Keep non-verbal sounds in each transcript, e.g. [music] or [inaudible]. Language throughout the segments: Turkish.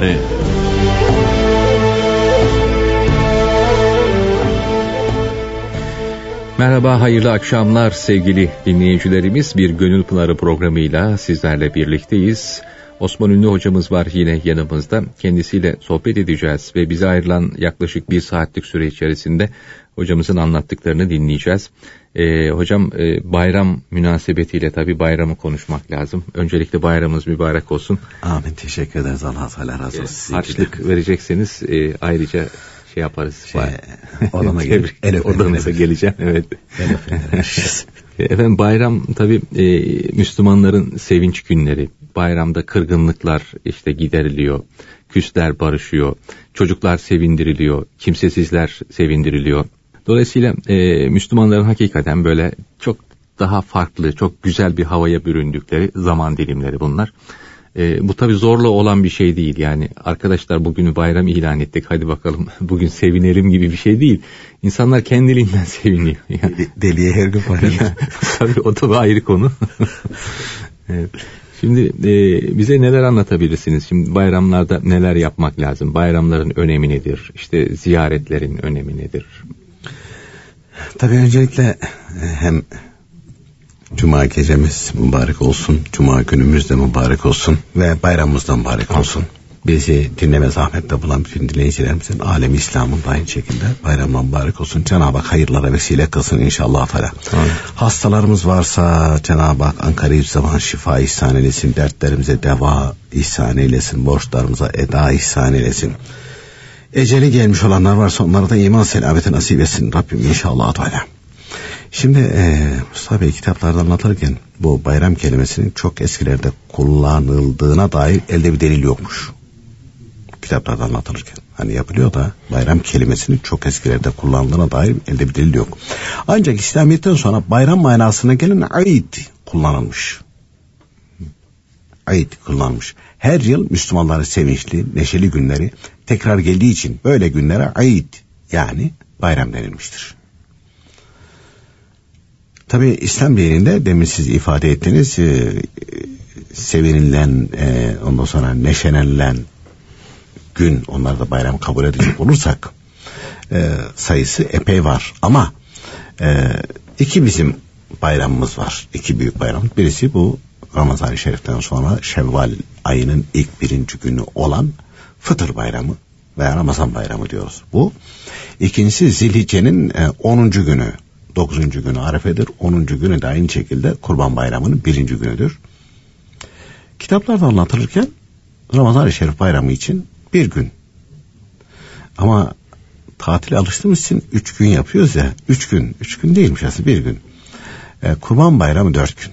Pınarı Merhaba, hayırlı akşamlar sevgili dinleyicilerimiz. Bir Gönül Pınarı programıyla sizlerle birlikteyiz. Osman Ünlü hocamız var yine yanımızda. Kendisiyle sohbet edeceğiz ve bize ayrılan yaklaşık bir saatlik süre içerisinde hocamızın anlattıklarını dinleyeceğiz. Ee, hocam e, bayram münasebetiyle tabi bayramı konuşmak lazım. Öncelikle bayramımız mübarek olsun. Amin teşekkür ederiz Allah Teala razı olsun. E, harçlık verecekseniz e, ayrıca şey yaparız. Şey, [laughs] odama gel. [laughs] El Odanıza geleceğim evet. [laughs] Efendim bayram tabi e, Müslümanların sevinç günleri. Bayramda kırgınlıklar işte gideriliyor. Küsler barışıyor. Çocuklar sevindiriliyor. Kimsesizler sevindiriliyor. Dolayısıyla e, Müslümanların hakikaten böyle çok daha farklı, çok güzel bir havaya büründükleri zaman dilimleri bunlar. E, bu tabi zorla olan bir şey değil yani arkadaşlar bugünü bayram ilan ettik hadi bakalım [laughs] bugün sevinelim gibi bir şey değil. İnsanlar kendiliğinden [laughs] seviniyor. Yani, Deliye her gün bayram. [laughs] tabi o da ayrı konu. evet. Şimdi e, bize neler anlatabilirsiniz? Şimdi bayramlarda neler yapmak lazım? Bayramların önemi nedir? İşte ziyaretlerin önemi nedir? Tabii öncelikle e, hem Cuma gecemiz mübarek olsun, Cuma günümüz de mübarek olsun ve bayramımız da mübarek olsun. Bizi dinleme zahmette bulan bütün dinleyicilerimizin alemi İslam'ın da aynı şekilde bayramla mübarek olsun. Cenab-ı Hak hayırlara vesile kılsın inşallah. Teala. Hastalarımız varsa Cenab-ı Hak Ankara zaman şifa ihsan eylesin, dertlerimize deva ihsan eylesin, borçlarımıza eda ihsan eylesin. Eceli gelmiş olanlar varsa onlara da iman selameti nasip etsin Rabbim inşallah. Teala. Şimdi e, Mustafa Bey kitaplarda anlatırken bu bayram kelimesinin çok eskilerde kullanıldığına dair elde bir delil yokmuş. Kitaplarda anlatılırken. Hani yapılıyor da bayram kelimesinin çok eskilerde kullanıldığına dair elde bir delil yok. Ancak İslamiyet'ten sonra bayram manasına gelen Aid kullanılmış. Aid kullanmış. Her yıl Müslümanların sevinçli, neşeli günleri tekrar geldiği için böyle günlere Aid yani bayram denilmiştir. Tabi İslam dininde demin siz ifade ettiniz e, sevinilen e, ondan sonra neşelenilen gün onları da bayram kabul edecek olursak e, sayısı epey var ama e, iki bizim bayramımız var iki büyük bayram birisi bu Ramazan-ı Şerif'ten sonra Şevval ayının ilk birinci günü olan Fıtır Bayramı veya Ramazan Bayramı diyoruz. Bu ikincisi Zilhicce'nin e, 10. günü 9. günü Arefe'dir. 10. günü de aynı şekilde Kurban Bayramı'nın birinci günüdür. Kitaplarda anlatılırken Ramazan-ı Şerif Bayramı için bir gün. Ama tatile alıştığımız için üç gün yapıyoruz ya. Üç gün. Üç gün değilmiş aslında bir gün. E, Kurban Bayramı dört gün.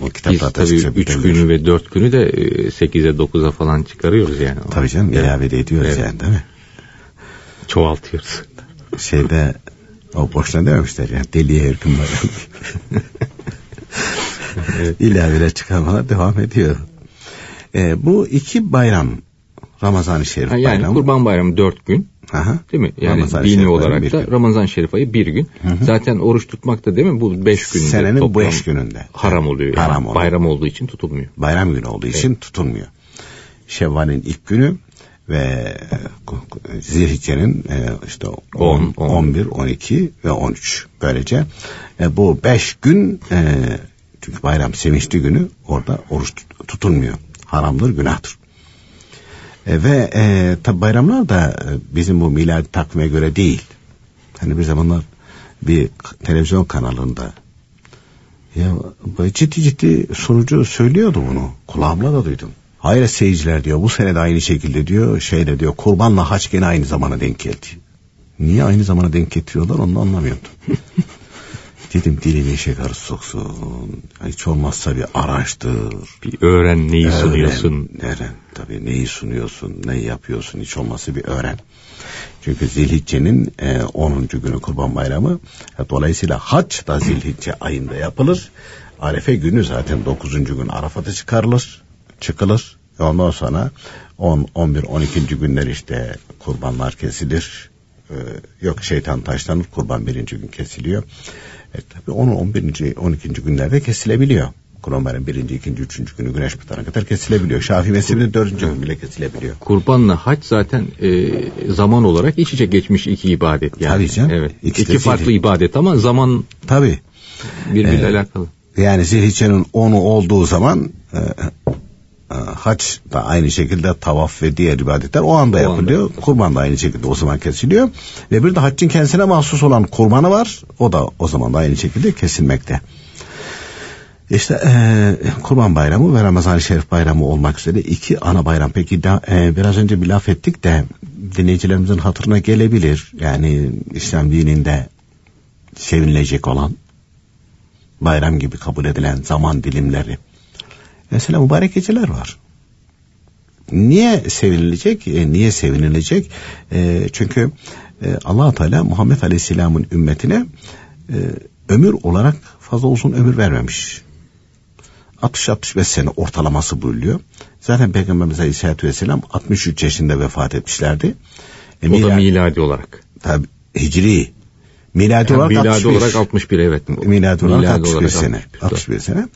O kitaplarda Biz tabii üç günü ve dört günü de e, sekize dokuza falan çıkarıyoruz yani. Tabii canım evet. ilave ediyoruz evet. yani değil mi? Çoğaltıyoruz. Şeyde o boşuna dememişler yani deliye her gün bayram. evet. İlaveler çıkarmalar devam ediyor. Ee, bu iki bayram Ramazan-ı Şerif yani bayramı. Kurban Bayramı dört gün. Aha. Değil mi? Yani Ramazan dini olarak da Ramazan Şerif ayı bir gün. Hı hı. Zaten oruç tutmak da değil mi? Bu beş günde. Senenin beş gününde. Haram oluyor. Yani. Haram oluyor. Bayram olduğu için tutulmuyor. Bayram günü olduğu evet. için tutulmuyor. Şevval'in ilk günü ve e, Zilhicce'nin e, işte 10, 11, 12 ve 13 böylece e, bu 5 gün çünkü bayram sevinçli günü orada oruç tutulmuyor. Haramdır, günahtır. Ve e, tabi bayramlar da bizim bu miladi takvime göre değil. Hani bir zamanlar bir televizyon kanalında ya ciddi ciddi sunucu söylüyordu bunu. Kulağımla da duydum. Hayır seyirciler diyor bu sene de aynı şekilde diyor şeyle diyor kurbanla haç gene aynı zamana denk geldi. Niye aynı zamana denk getiriyorlar onu anlamıyordum. [laughs] Dedim dilini eşek arısı soksun. Hiç olmazsa bir araştır. Bir öğren neyi öğren, sunuyorsun. Öğren tabii neyi sunuyorsun, neyi yapıyorsun hiç olmazsa bir öğren. Çünkü Zilhicce'nin e, 10. günü Kurban Bayramı. Dolayısıyla haç da Zilhicce ayında yapılır. Arefe günü zaten 9. gün Arafat'a çıkarılır çıkılır. Ondan sonra 10, 11, 12. günler işte kurbanlar kesilir. Ee, yok şeytan taşlanır kurban birinci gün kesiliyor. E, tabii 10, 11. 12. günlerde kesilebiliyor. Kurban bayramı birinci, ikinci, üçüncü günü güneş batana kadar kesilebiliyor. Şafii mezhebinde dördüncü gün bile kesilebiliyor. Kurbanla hac zaten e, zaman olarak iç içe geçmiş iki ibadet. Yani. Tabii canım. Evet. İkisi iki farklı ibadet ama zaman Tabii. birbiriyle Evet. alakalı. Yani zilhiccenin onu olduğu zaman e, e, hac da aynı şekilde tavaf ve diğer ibadetler o anda O yapılıyor. Kurban da aynı şekilde o zaman kesiliyor. Ve bir de haccın kendisine mahsus olan kurbanı var. O da o zaman da aynı şekilde kesilmekte. İşte e, Kurban Bayramı ve Ramazan-ı Şerif Bayramı olmak üzere iki ana bayram. Peki da, e, biraz önce bir laf ettik de dinleyicilerimizin hatırına gelebilir. Yani İslam dininde sevinilecek olan bayram gibi kabul edilen zaman dilimleri. Mesela mübarek geceler var. Niye sevinilecek? E, niye sevinilecek? E, çünkü e, allah Teala Muhammed Aleyhisselam'ın ümmetine e, ömür olarak fazla uzun ömür vermemiş. 60-65 sene ortalaması buyuruyor. Zaten Peygamberimiz Aleyhisselatü Vesselam 63 yaşında vefat etmişlerdi. E, O da mila- miladi olarak. tabii, hicri. Miladi olarak miladi 61. olarak 61 evet. Miladi olarak Miladi 61 olarak sene. 61, 61 sene.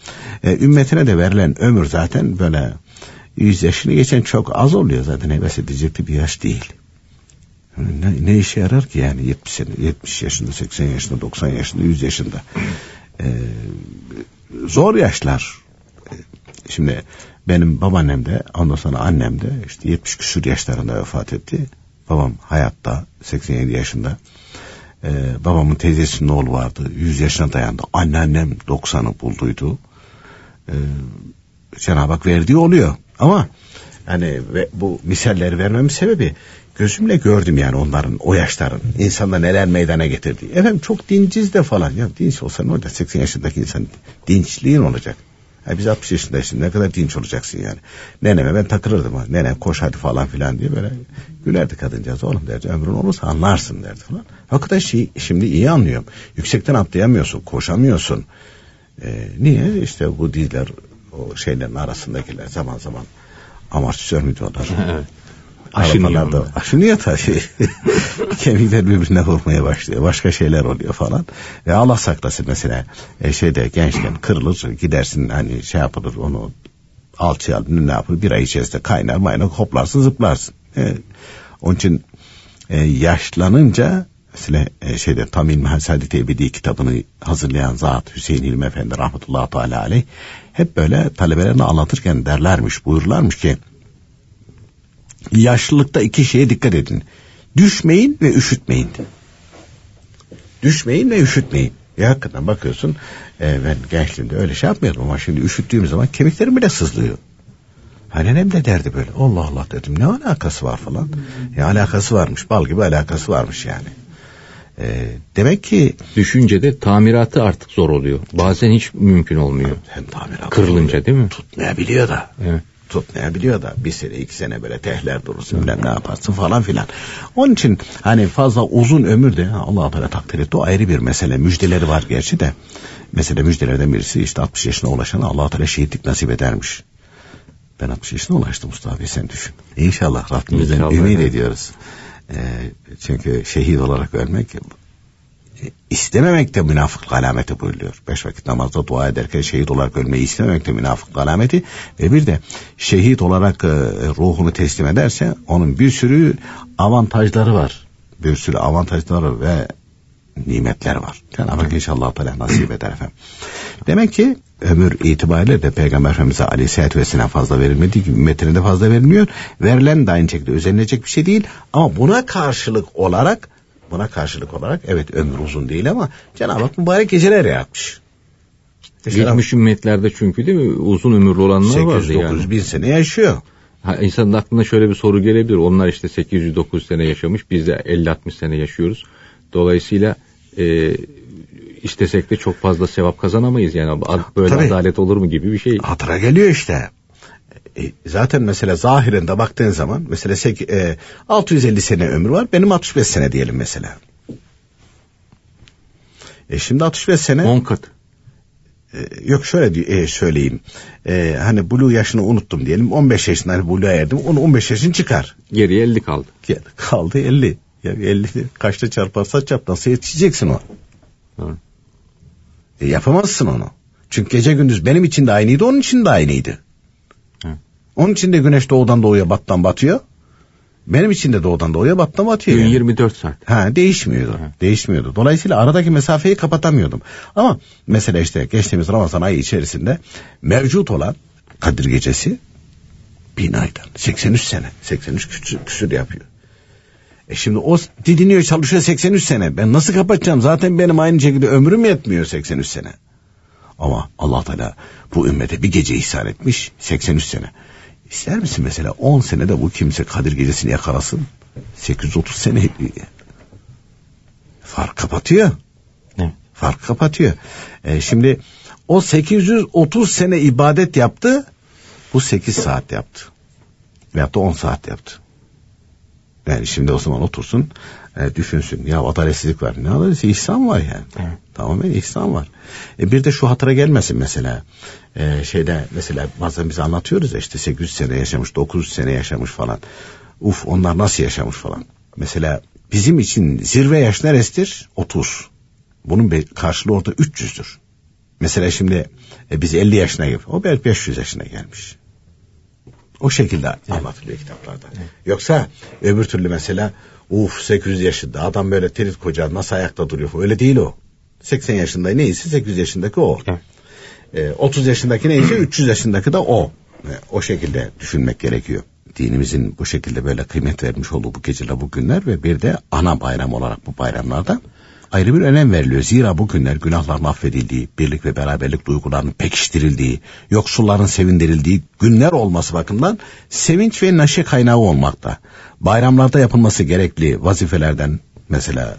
E, ümmetine de verilen ömür zaten böyle 100 yaşını geçen çok az oluyor zaten heves edecekti bir yaş değil. Ne, ne işe yarar ki yani 70 sene, 70 yaşında, 80 yaşında, 90 yaşında, 100 yaşında. E, zor yaşlar. Şimdi benim babaannem de ondan sonra annem de işte 70 küsur yaşlarında vefat etti. Babam hayatta 87 yaşında. Ee, babamın teyzesinin oğlu vardı. 100 yaşına dayandı. Anneannem 90'ı bulduydu. Ee, Cenab-ı Hak verdiği oluyor. Ama hani ve bu misalleri vermemin sebebi gözümle gördüm yani onların o yaşların insanda neler meydana getirdiği. Efendim çok dinciz de falan. Ya dinç olsa ne olacak? 80 yaşındaki insan dinçliğin olacak. Ha biz 60 yaşındayız ne kadar dinç olacaksın yani. Neneme ben takılırdım. Nenem koş hadi falan filan diye böyle gülerdi kadıncağız. Oğlum derdi ömrün olursa anlarsın derdi falan. Hakikaten şey, şimdi iyi anlıyorum. Yüksekten atlayamıyorsun, koşamıyorsun. Ee, niye? İşte bu dizler o şeylerin arasındakiler zaman zaman amortisör mü diyorlar? Evet. Aşınıyor aşınıyor tabii. [laughs] Kemikler birbirine vurmaya başlıyor. Başka şeyler oluyor falan. Ve Allah saklasın mesela e, şeyde gençken kırılır gidersin hani şey yapılır onu alçıya ne yapılır bir ay içerisinde kaynar maynar hoplarsın zıplarsın. E, onun için e, yaşlanınca mesela e, şeyde Tam İlmihal Saadet Ebedi kitabını hazırlayan zat Hüseyin İlmi Efendi rahmetullahi teala aleyh hep böyle talebelerine anlatırken derlermiş buyurlarmış ki yaşlılıkta iki şeye dikkat edin. Düşmeyin ve üşütmeyin. Düşmeyin ve üşütmeyin. Ya hakikaten bakıyorsun e, ben gençliğimde öyle şey yapmıyordum ama şimdi üşüttüğüm zaman kemiklerim bile sızlıyor. Annem de derdi böyle Allah Allah dedim ne alakası var falan. Ya alakası varmış bal gibi alakası varmış yani. E, demek ki Düşüncede tamiratı artık zor oluyor. Bazen hiç mümkün olmuyor. hem tamirat Kırılınca değil mi? tutmayabiliyor da. Evet. Tutmayabiliyor da bir sene iki sene böyle tehler durursun bilmem ne yaparsın falan filan. Onun için hani fazla uzun ömür de Allah Teala takdir etti o ayrı bir mesele. Müjdeleri var gerçi de. Mesela müjdelerden birisi işte 60 yaşına ulaşan Allah Teala şehitlik nasip edermiş. Ben 60 yaşına ulaştım Mustafa Bey sen düşün. İnşallah Rabbimizden İnşallah, ümit evet. ediyoruz. Ee, çünkü şehit olarak ölmek e, istememek de münafıklık alameti buyuruyor. Beş vakit namazda dua ederken şehit olarak ölmeyi istememek de münafıklık alameti. Ve bir de şehit olarak e, ruhunu teslim ederse onun bir sürü avantajları var. Bir sürü avantajları ve nimetler var. Cenab-ı Hak inşallah Teala nasip eder efendim. Demek ki ömür itibariyle de Peygamber Efendimiz'e aleyhissalatü vesselam fazla verilmediği gibi ümmetine de fazla verilmiyor. Verilen de aynı şekilde özenilecek bir şey değil. Ama buna karşılık olarak buna karşılık olarak evet ömür uzun değil ama Cenab-ı Hak mübarek geceler yaratmış. Mesela Geçmiş ümmetlerde çünkü değil mi uzun ömürlü olanlar vardı 800-900 yani. bin sene yaşıyor. Ha, insanın aklına şöyle bir soru gelebilir. Onlar işte 809 sene yaşamış. Biz de 50-60 sene yaşıyoruz. Dolayısıyla e, istesek de çok fazla sevap kazanamayız. Yani böyle Tabii. adalet olur mu gibi bir şey. Hatıra geliyor işte. E, zaten mesela zahirinde baktığın zaman mesela e, 650 sene ömür var. Benim 65 sene diyelim mesela. E şimdi 65 sene 10 kat. e, yok şöyle e, söyleyeyim. E, hani bulu yaşını unuttum diyelim. 15 yaşında hani buluğa erdim. Onu 15 yaşın çıkar. Geriye 50 kaldı. Kaldı 50. Ya 50 kaçta çarparsa çarp nasıl yetişeceksin o? E, yapamazsın onu. Çünkü gece gündüz benim için de aynıydı, onun için de aynıydı. Onun için de güneş doğudan doğuya battan batıyor. Benim için de doğudan doğuya battan batıyor. Gün yani. 24 saat. Ha değişmiyordu. Hı. Değişmiyordu. Dolayısıyla aradaki mesafeyi kapatamıyordum. Ama mesela işte geçtiğimiz Ramazan ayı içerisinde mevcut olan Kadir Gecesi bin aydan 83 sene 83 küsür, küsür yapıyor. E şimdi o didiniyor çalışıyor 83 sene. Ben nasıl kapatacağım? Zaten benim aynı şekilde ömrüm yetmiyor 83 sene. Ama Allah Teala bu ümmete bir gece ihsan etmiş 83 sene. İster misin mesela 10 senede bu kimse Kadir gecesini yakalasın? 830 sene fark kapatıyor. Ne? Fark kapatıyor. E şimdi o 830 sene ibadet yaptı. Bu 8 saat yaptı. Veyahut da 10 saat yaptı. Yani şimdi o zaman otursun e, düşünsün. Ya adaletsizlik var. Ne adaletsizlik? İhsan var yani. Evet. Tamamen ihsan var. E, bir de şu hatıra gelmesin mesela. E, şeyde mesela bazen biz anlatıyoruz ya işte 800 sene yaşamış, 900 sene yaşamış falan. Uf onlar nasıl yaşamış falan. Mesela bizim için zirve yaş neresidir? 30. Bunun karşılığı orada 300'dür. Mesela şimdi e, biz 50 yaşına geldik. O belki 500 yaşına gelmiş. O şekilde evet. anlatılıyor kitaplarda. Evet. Yoksa öbür türlü mesela uf 800 yaşında adam böyle terit koca nasıl ayakta duruyor öyle değil o. 80 yaşında neyse 800 yaşındaki o. Evet. Ee, 30 yaşındaki neyse 300 yaşındaki de o. Ee, o şekilde düşünmek gerekiyor. Dinimizin bu şekilde böyle kıymet vermiş olduğu bu geceler bu günler ve bir de ana bayram olarak bu bayramlarda ayrı bir önem veriliyor. Zira bu günler günahların affedildiği, birlik ve beraberlik duygularının pekiştirildiği, yoksulların sevindirildiği günler olması bakımından sevinç ve neşe kaynağı olmakta. Bayramlarda yapılması gerekli vazifelerden mesela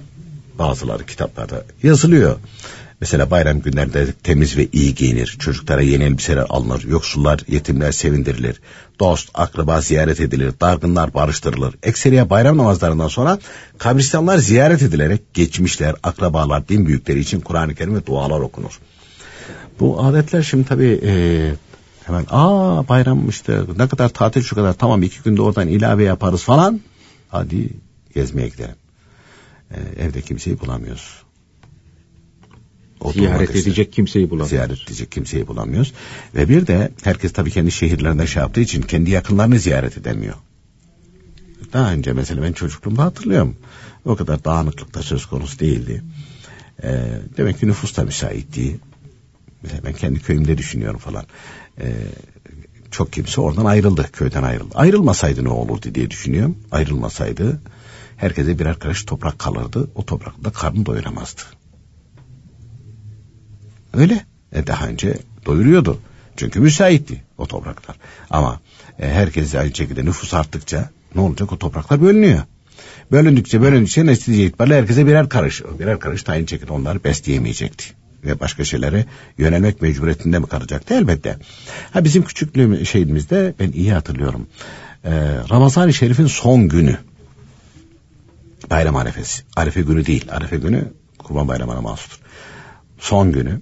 bazıları kitaplarda yazılıyor. Mesela bayram günlerinde temiz ve iyi giyinir, çocuklara yeni elbiseler alınır, yoksullar, yetimler sevindirilir, dost, akraba ziyaret edilir, dargınlar barıştırılır. Ekseriye bayram namazlarından sonra kabristanlar ziyaret edilerek geçmişler, akrabalar, din büyükleri için Kur'an-ı Kerim ve dualar okunur. Bu adetler şimdi tabii e, hemen aa bayram işte ne kadar tatil şu kadar tamam iki günde oradan ilave yaparız falan. Hadi gezmeye gidelim. E, evde kimseyi bulamıyoruz. Ziyaret edecek kimseyi bulamıyoruz. Ziyaret edecek kimseyi bulamıyoruz. Ve bir de herkes tabii kendi şehirlerinde şey yaptığı için kendi yakınlarını ziyaret edemiyor. Daha önce mesela ben çocukluğumda hatırlıyorum. O kadar dağınıklıkta söz konusu değildi. Ee, demek ki nüfus da müsait değil. Mesela ben kendi köyümde düşünüyorum falan. Ee, çok kimse oradan ayrıldı, köyden ayrıldı. Ayrılmasaydı ne olurdu diye düşünüyorum. Ayrılmasaydı herkese birer karış toprak kalırdı. O toprakta karnı doyuramazdı. Öyle. E daha önce doyuruyordu. Çünkü müsaitti o topraklar. Ama e, herkes aynı şekilde nüfus arttıkça ne olacak o topraklar bölünüyor. Bölündükçe bölündükçe netice itibariyle herkese birer karış. Birer karış aynı şekilde onları besleyemeyecekti. Ve başka şeylere yönelmek mecburiyetinde mi kalacaktı? Elbette. Ha bizim küçüklüğüm şeyimizde ben iyi hatırlıyorum. Ee, Ramazan-ı Şerif'in son günü. Bayram arefesi. Arefe günü değil. Arefe günü Kurban Bayramı'na mahsustur. Son günü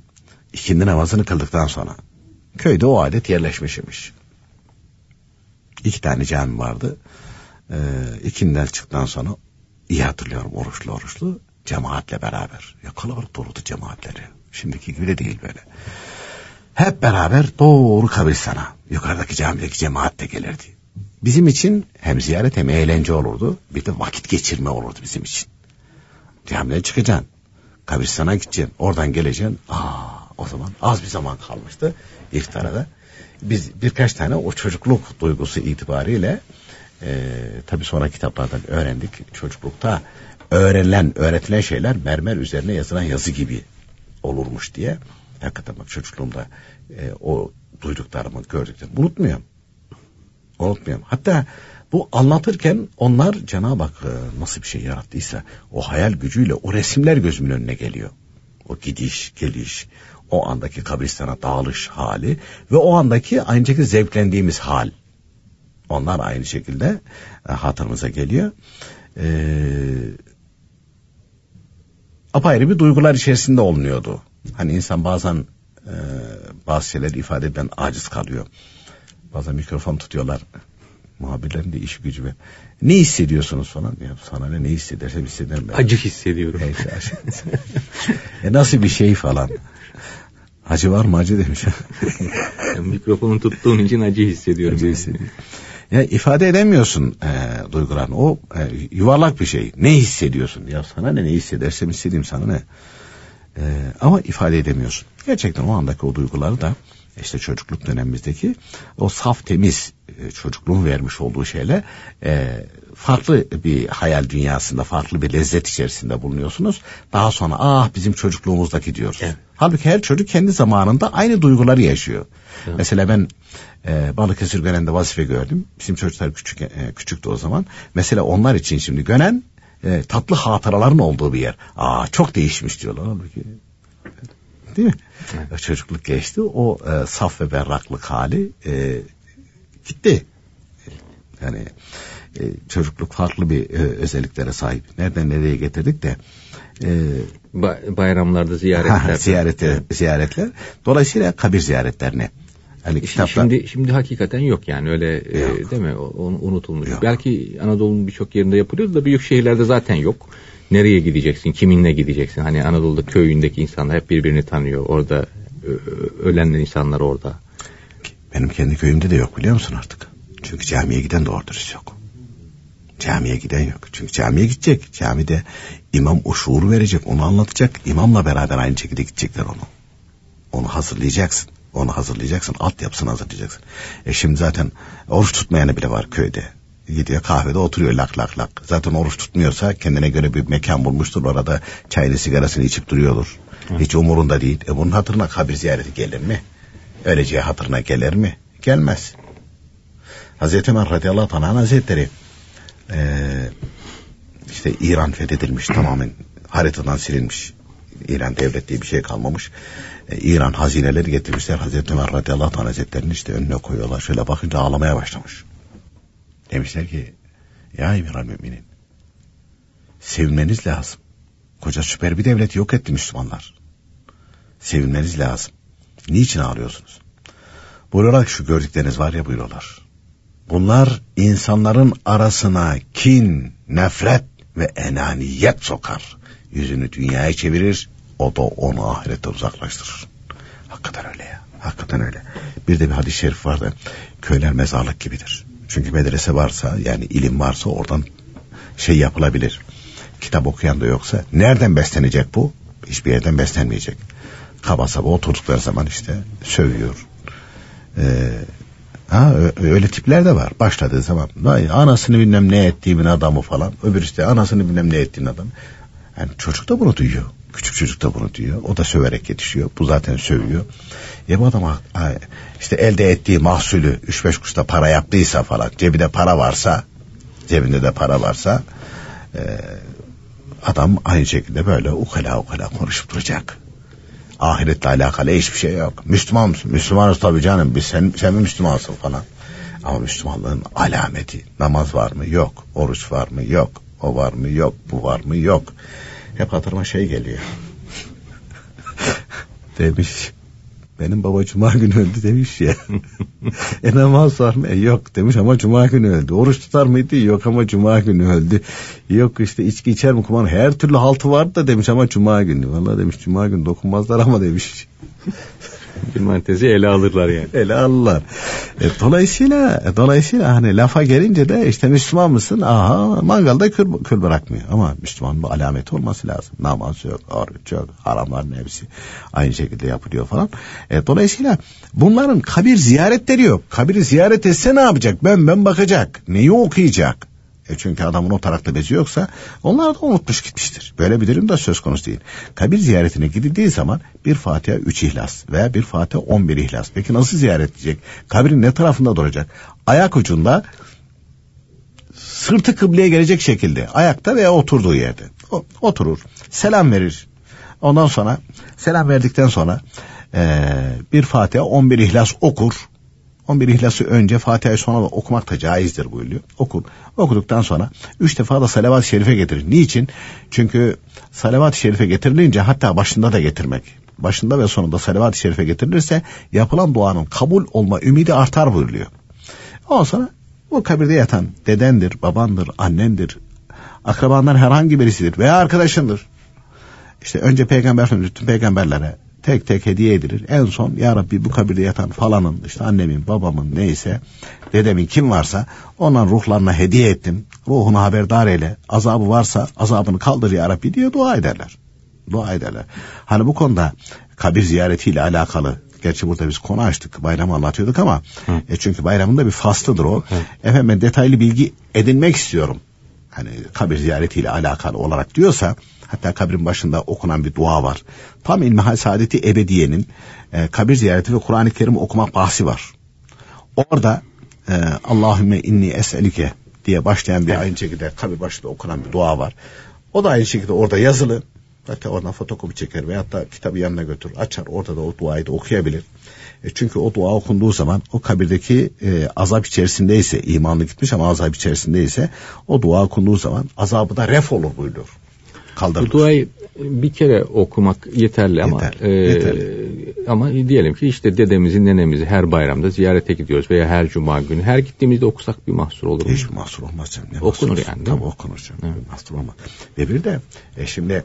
ikindi namazını kıldıktan sonra köyde o adet yerleşmiş imiş. İki tane cami vardı. Ee, ikinden çıktıktan sonra iyi hatırlıyorum oruçlu oruçlu cemaatle beraber. Ya kalabalık doludu cemaatleri. Şimdiki gibi de değil böyle. Hep beraber doğru kabristana. Yukarıdaki camideki cemaat de gelirdi. Bizim için hem ziyaret hem eğlence olurdu. Bir de vakit geçirme olurdu bizim için. Camiden çıkacaksın. Kabristana gideceksin. Oradan geleceksin. Aa, o zaman az bir zaman kalmıştı iftara da. Biz birkaç tane o çocukluk duygusu itibariyle e, tabii sonra kitaplardan öğrendik çocuklukta öğrenilen, öğretilen şeyler mermer üzerine yazılan yazı gibi olurmuş diye. Hakikaten bak çocukluğumda e, o duyduklarımı, gördüklerimi unutmuyorum. Unutmuyorum. Hatta bu anlatırken onlar Cenab-ı Hak e, nasıl bir şey yarattıysa o hayal gücüyle o resimler gözümün önüne geliyor. O gidiş, geliş, o andaki kabristana dağılış hali ve o andaki aynı şekilde zevklendiğimiz hal. Onlar aynı şekilde e, hatırımıza geliyor. Ee, apayrı bir duygular içerisinde olunuyordu. Hani insan bazen e, bazı şeyleri ifade eden aciz kalıyor. Bazen mikrofon tutuyorlar. Muhabirlerin de iş gücü ve ne hissediyorsunuz falan. Ya sana ne, ne hissedersem hissederim ben. Acı hissediyorum. [laughs] e, nasıl bir şey falan. Acı var mı acı demiş. [laughs] Mikrofonu tuttuğun için acı hissediyorum. Acı hissediyorum. Ya ifade edemiyorsun e, duygularını. O e, yuvarlak bir şey. Ne hissediyorsun? Ya sana ne ne hissedersem hissedeyim sana ne. E, ama ifade edemiyorsun. Gerçekten o andaki o duyguları da işte çocukluk dönemimizdeki o saf temiz e, çocukluğun vermiş olduğu şeyle e, farklı bir hayal dünyasında farklı bir lezzet içerisinde bulunuyorsunuz. Daha sonra ah bizim çocukluğumuzdaki diyoruz. Evet. Halbuki her çocuk kendi zamanında aynı duyguları yaşıyor. Evet. Mesela ben e, Balıkesir Gönen'de vazife gördüm. Bizim çocuklar küçük e, küçüktü o zaman. Mesela onlar için şimdi Gönen e, tatlı hatıraların olduğu bir yer. Aa çok değişmiş diyorlar. Halbuki değil mi? Evet. Çocukluk geçti. O e, saf ve berraklık hali e, gitti. Yani e, çocukluk farklı bir e, özelliklere sahip. Nereden nereye getirdik de e, ba- bayramlarda ziyaretler. ziyaretler, ziyaretler. Dolayısıyla kabir ziyaretlerine Hani kitaplar... Şimdi şimdi hakikaten yok yani öyle e, değil mi? O, unutulmuş. Yok. Belki Anadolu'nun birçok yerinde yapılıyor da büyük şehirlerde zaten yok. Nereye gideceksin? Kiminle gideceksin? Hani Anadolu'da köyündeki insanlar hep birbirini tanıyor. Orada ölen insanlar orada. Benim kendi köyümde de yok biliyor musun artık? Çünkü camiye giden doğru dürüst yok. Camiye giden yok. Çünkü camiye gidecek. Camide imam o şuuru verecek, onu anlatacak. İmamla beraber aynı şekilde gidecekler onu. Onu hazırlayacaksın. Onu hazırlayacaksın. Altyapısını hazırlayacaksın. E şimdi zaten oruç tutmayanı bile var köyde. Gidiyor kahvede oturuyor lak lak lak. Zaten oruç tutmuyorsa kendine göre bir mekan bulmuştur. Orada çayını sigarasını içip duruyordur. Hı. Hiç umurunda değil. E bunun hatırına kabir ziyareti gelir mi? Öleceği hatırına gelir mi? Gelmez. Hazreti Ömer radıyallahu anh hazretleri e, işte İran fethedilmiş [clears throat] tamamen haritadan silinmiş. İran devlet diye bir şey kalmamış. E, İran hazineleri getirmişler. Hazreti Ömer radıyallahu anh hazretlerinin işte önüne koyuyorlar. Şöyle bakınca ağlamaya başlamış. Demişler ki ya Emir Müminin sevinmeniz lazım. Koca süper bir devlet yok etti Müslümanlar. Sevinmeniz lazım. Niçin ağlıyorsunuz? Buyuruyorlar şu gördükleriniz var ya buyuruyorlar. Bunlar insanların arasına kin, nefret ve enaniyet sokar. Yüzünü dünyaya çevirir, o da onu ahirete uzaklaştırır. Hakikaten öyle ya. Hakikaten öyle. Bir de bir hadis-i şerif vardı. Köyler mezarlık gibidir. Çünkü medrese varsa yani ilim varsa oradan şey yapılabilir. Kitap okuyan da yoksa nereden beslenecek bu? Hiçbir yerden beslenmeyecek. Kaba saba oturdukları zaman işte sövüyor. Ee, ha, öyle tipler de var. Başladığı zaman vay, anasını bilmem ne ettiğimin adamı falan. Öbür işte anasını bilmem ne ettiğin adam. Yani çocuk da bunu duyuyor. Küçük çocuk da bunu diyor. O da söverek yetişiyor. Bu zaten sövüyor. Ya bu adam işte elde ettiği mahsulü 3-5 kuruşta para yaptıysa falan cebinde para varsa cebinde de para varsa e, adam aynı şekilde böyle ukala ukala konuşup duracak. Ahiretle alakalı hiçbir şey yok. Müslüman mısın? Müslümanız tabii canım. Biz sen, sen mi Müslümansın falan. Ama Müslümanlığın alameti. Namaz var mı? Yok. Oruç var mı? Yok. O var mı? Yok. Bu var mı? Yok. Hep hatırıma şey geliyor. demiş. Benim baba cuma günü öldü demiş ya. [laughs] e namaz var mı? E, yok demiş ama cuma günü öldü. Oruç tutar mıydı? Yok ama cuma günü öldü. Yok işte içki içer mi kumar? Her türlü haltı vardı da demiş ama cuma günü. Vallahi demiş cuma günü dokunmazlar ama demiş. Cumartesi ele alırlar yani. Ele alırlar. E, dolayısıyla dolayısıyla hani lafa gelince de işte Müslüman mısın? Aha mangalda kül, kül bırakmıyor. Ama Müslüman bu alameti olması lazım. Namaz yok, oruç yok, haramların hepsi aynı şekilde yapılıyor falan. E, dolayısıyla bunların kabir ziyaretleri yok. Kabiri ziyaret etse ne yapacak? Ben ben bakacak. Neyi okuyacak? E çünkü adamın o tarakta bezi yoksa onlar da unutmuş gitmiştir. Böyle bir durum da söz konusu değil. Kabir ziyaretine gidildiği zaman bir Fatiha üç ihlas veya bir Fatiha on bir ihlas. Peki nasıl ziyaret edecek? Kabrin ne tarafında duracak? Ayak ucunda sırtı kıbleye gelecek şekilde ayakta veya oturduğu yerde o, oturur. Selam verir. Ondan sonra selam verdikten sonra e, bir Fatiha on bir ihlas okur 11 İhlas'ı önce Fatiha'yı sonra da okumak da caizdir buyuruyor. Okur. Okuduktan sonra üç defa da salavat-ı şerife getirir. Niçin? Çünkü salavat-ı şerife getirilince hatta başında da getirmek. Başında ve sonunda salavat-ı şerife getirilirse yapılan duanın kabul olma ümidi artar buyuruyor. Ondan sonra bu kabirde yatan dedendir, babandır, annendir, akrabandan herhangi birisidir veya arkadaşındır. İşte önce peygamber bütün peygamberlere tek tek hediye edilir. En son ya Rabbi bu kabirde yatan falanın işte annemin babamın neyse dedemin kim varsa onların ruhlarına hediye ettim. Ruhunu haberdar eyle. Azabı varsa azabını kaldır ya Rabbi diye dua ederler. Dua ederler. Hani bu konuda kabir ziyaretiyle alakalı Gerçi burada biz konu açtık. Bayramı anlatıyorduk ama e çünkü bayramın da bir faslıdır o. Hı. Efendim ben detaylı bilgi edinmek istiyorum. Hani kabir ziyaretiyle alakalı olarak diyorsa hatta kabrin başında okunan bir dua var. Tam İlmihal Saadeti Ebediye'nin e, kabir ziyareti ve Kur'an-ı Kerim okumak bahsi var. Orada e, Allahümme inni es'elike diye başlayan bir aynı şekilde kabir başında okunan bir dua var. O da aynı şekilde orada yazılı. Hatta oradan fotokopi çeker veyahut da kitabı yanına götür açar orada da o duayı da okuyabilir. E çünkü o dua okunduğu zaman o kabirdeki e, azap içerisindeyse imanlı gitmiş ama azap içerisindeyse o dua okunduğu zaman azabı da ref olur buyuruyor. Kaldırılır. Bu duayı bir kere okumak yeterli ama Yeter, e, yeterli. ama diyelim ki işte dedemizi nenemizi her bayramda ziyarete gidiyoruz veya her cuma günü her gittiğimizde okusak bir mahsur olur mu? Hiç mahsur olmaz canım. Ne Okunur mahsur? yani Tabii okunur canım. Evet. Mahsur olmaz. Ve bir de e, şimdi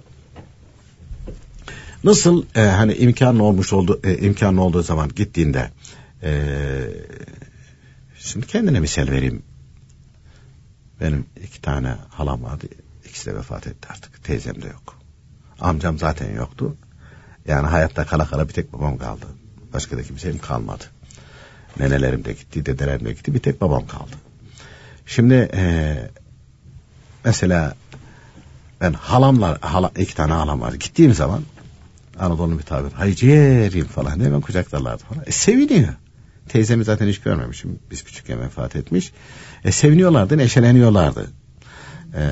Nasıl e, hani imkan olmuş oldu e, imkan olduğu zaman gittiğinde e, şimdi kendine misal vereyim. Benim iki tane halam vardı. İkisi de vefat etti artık. Teyzem de yok. Amcam zaten yoktu. Yani hayatta kala kala bir tek babam kaldı. Başka da kimsem kalmadı. Nenelerim de gitti, dedelerim de gitti. Bir tek babam kaldı. Şimdi e, mesela ben halamlar, hala, iki tane halam var. Gittiğim zaman Anadolu bir tabir. Hayciğerim falan hemen kucaklarlardı falan. E, seviniyor. Teyzemi zaten hiç görmemişim. Biz küçükken vefat etmiş. E, seviniyorlardı, neşeleniyorlardı. E,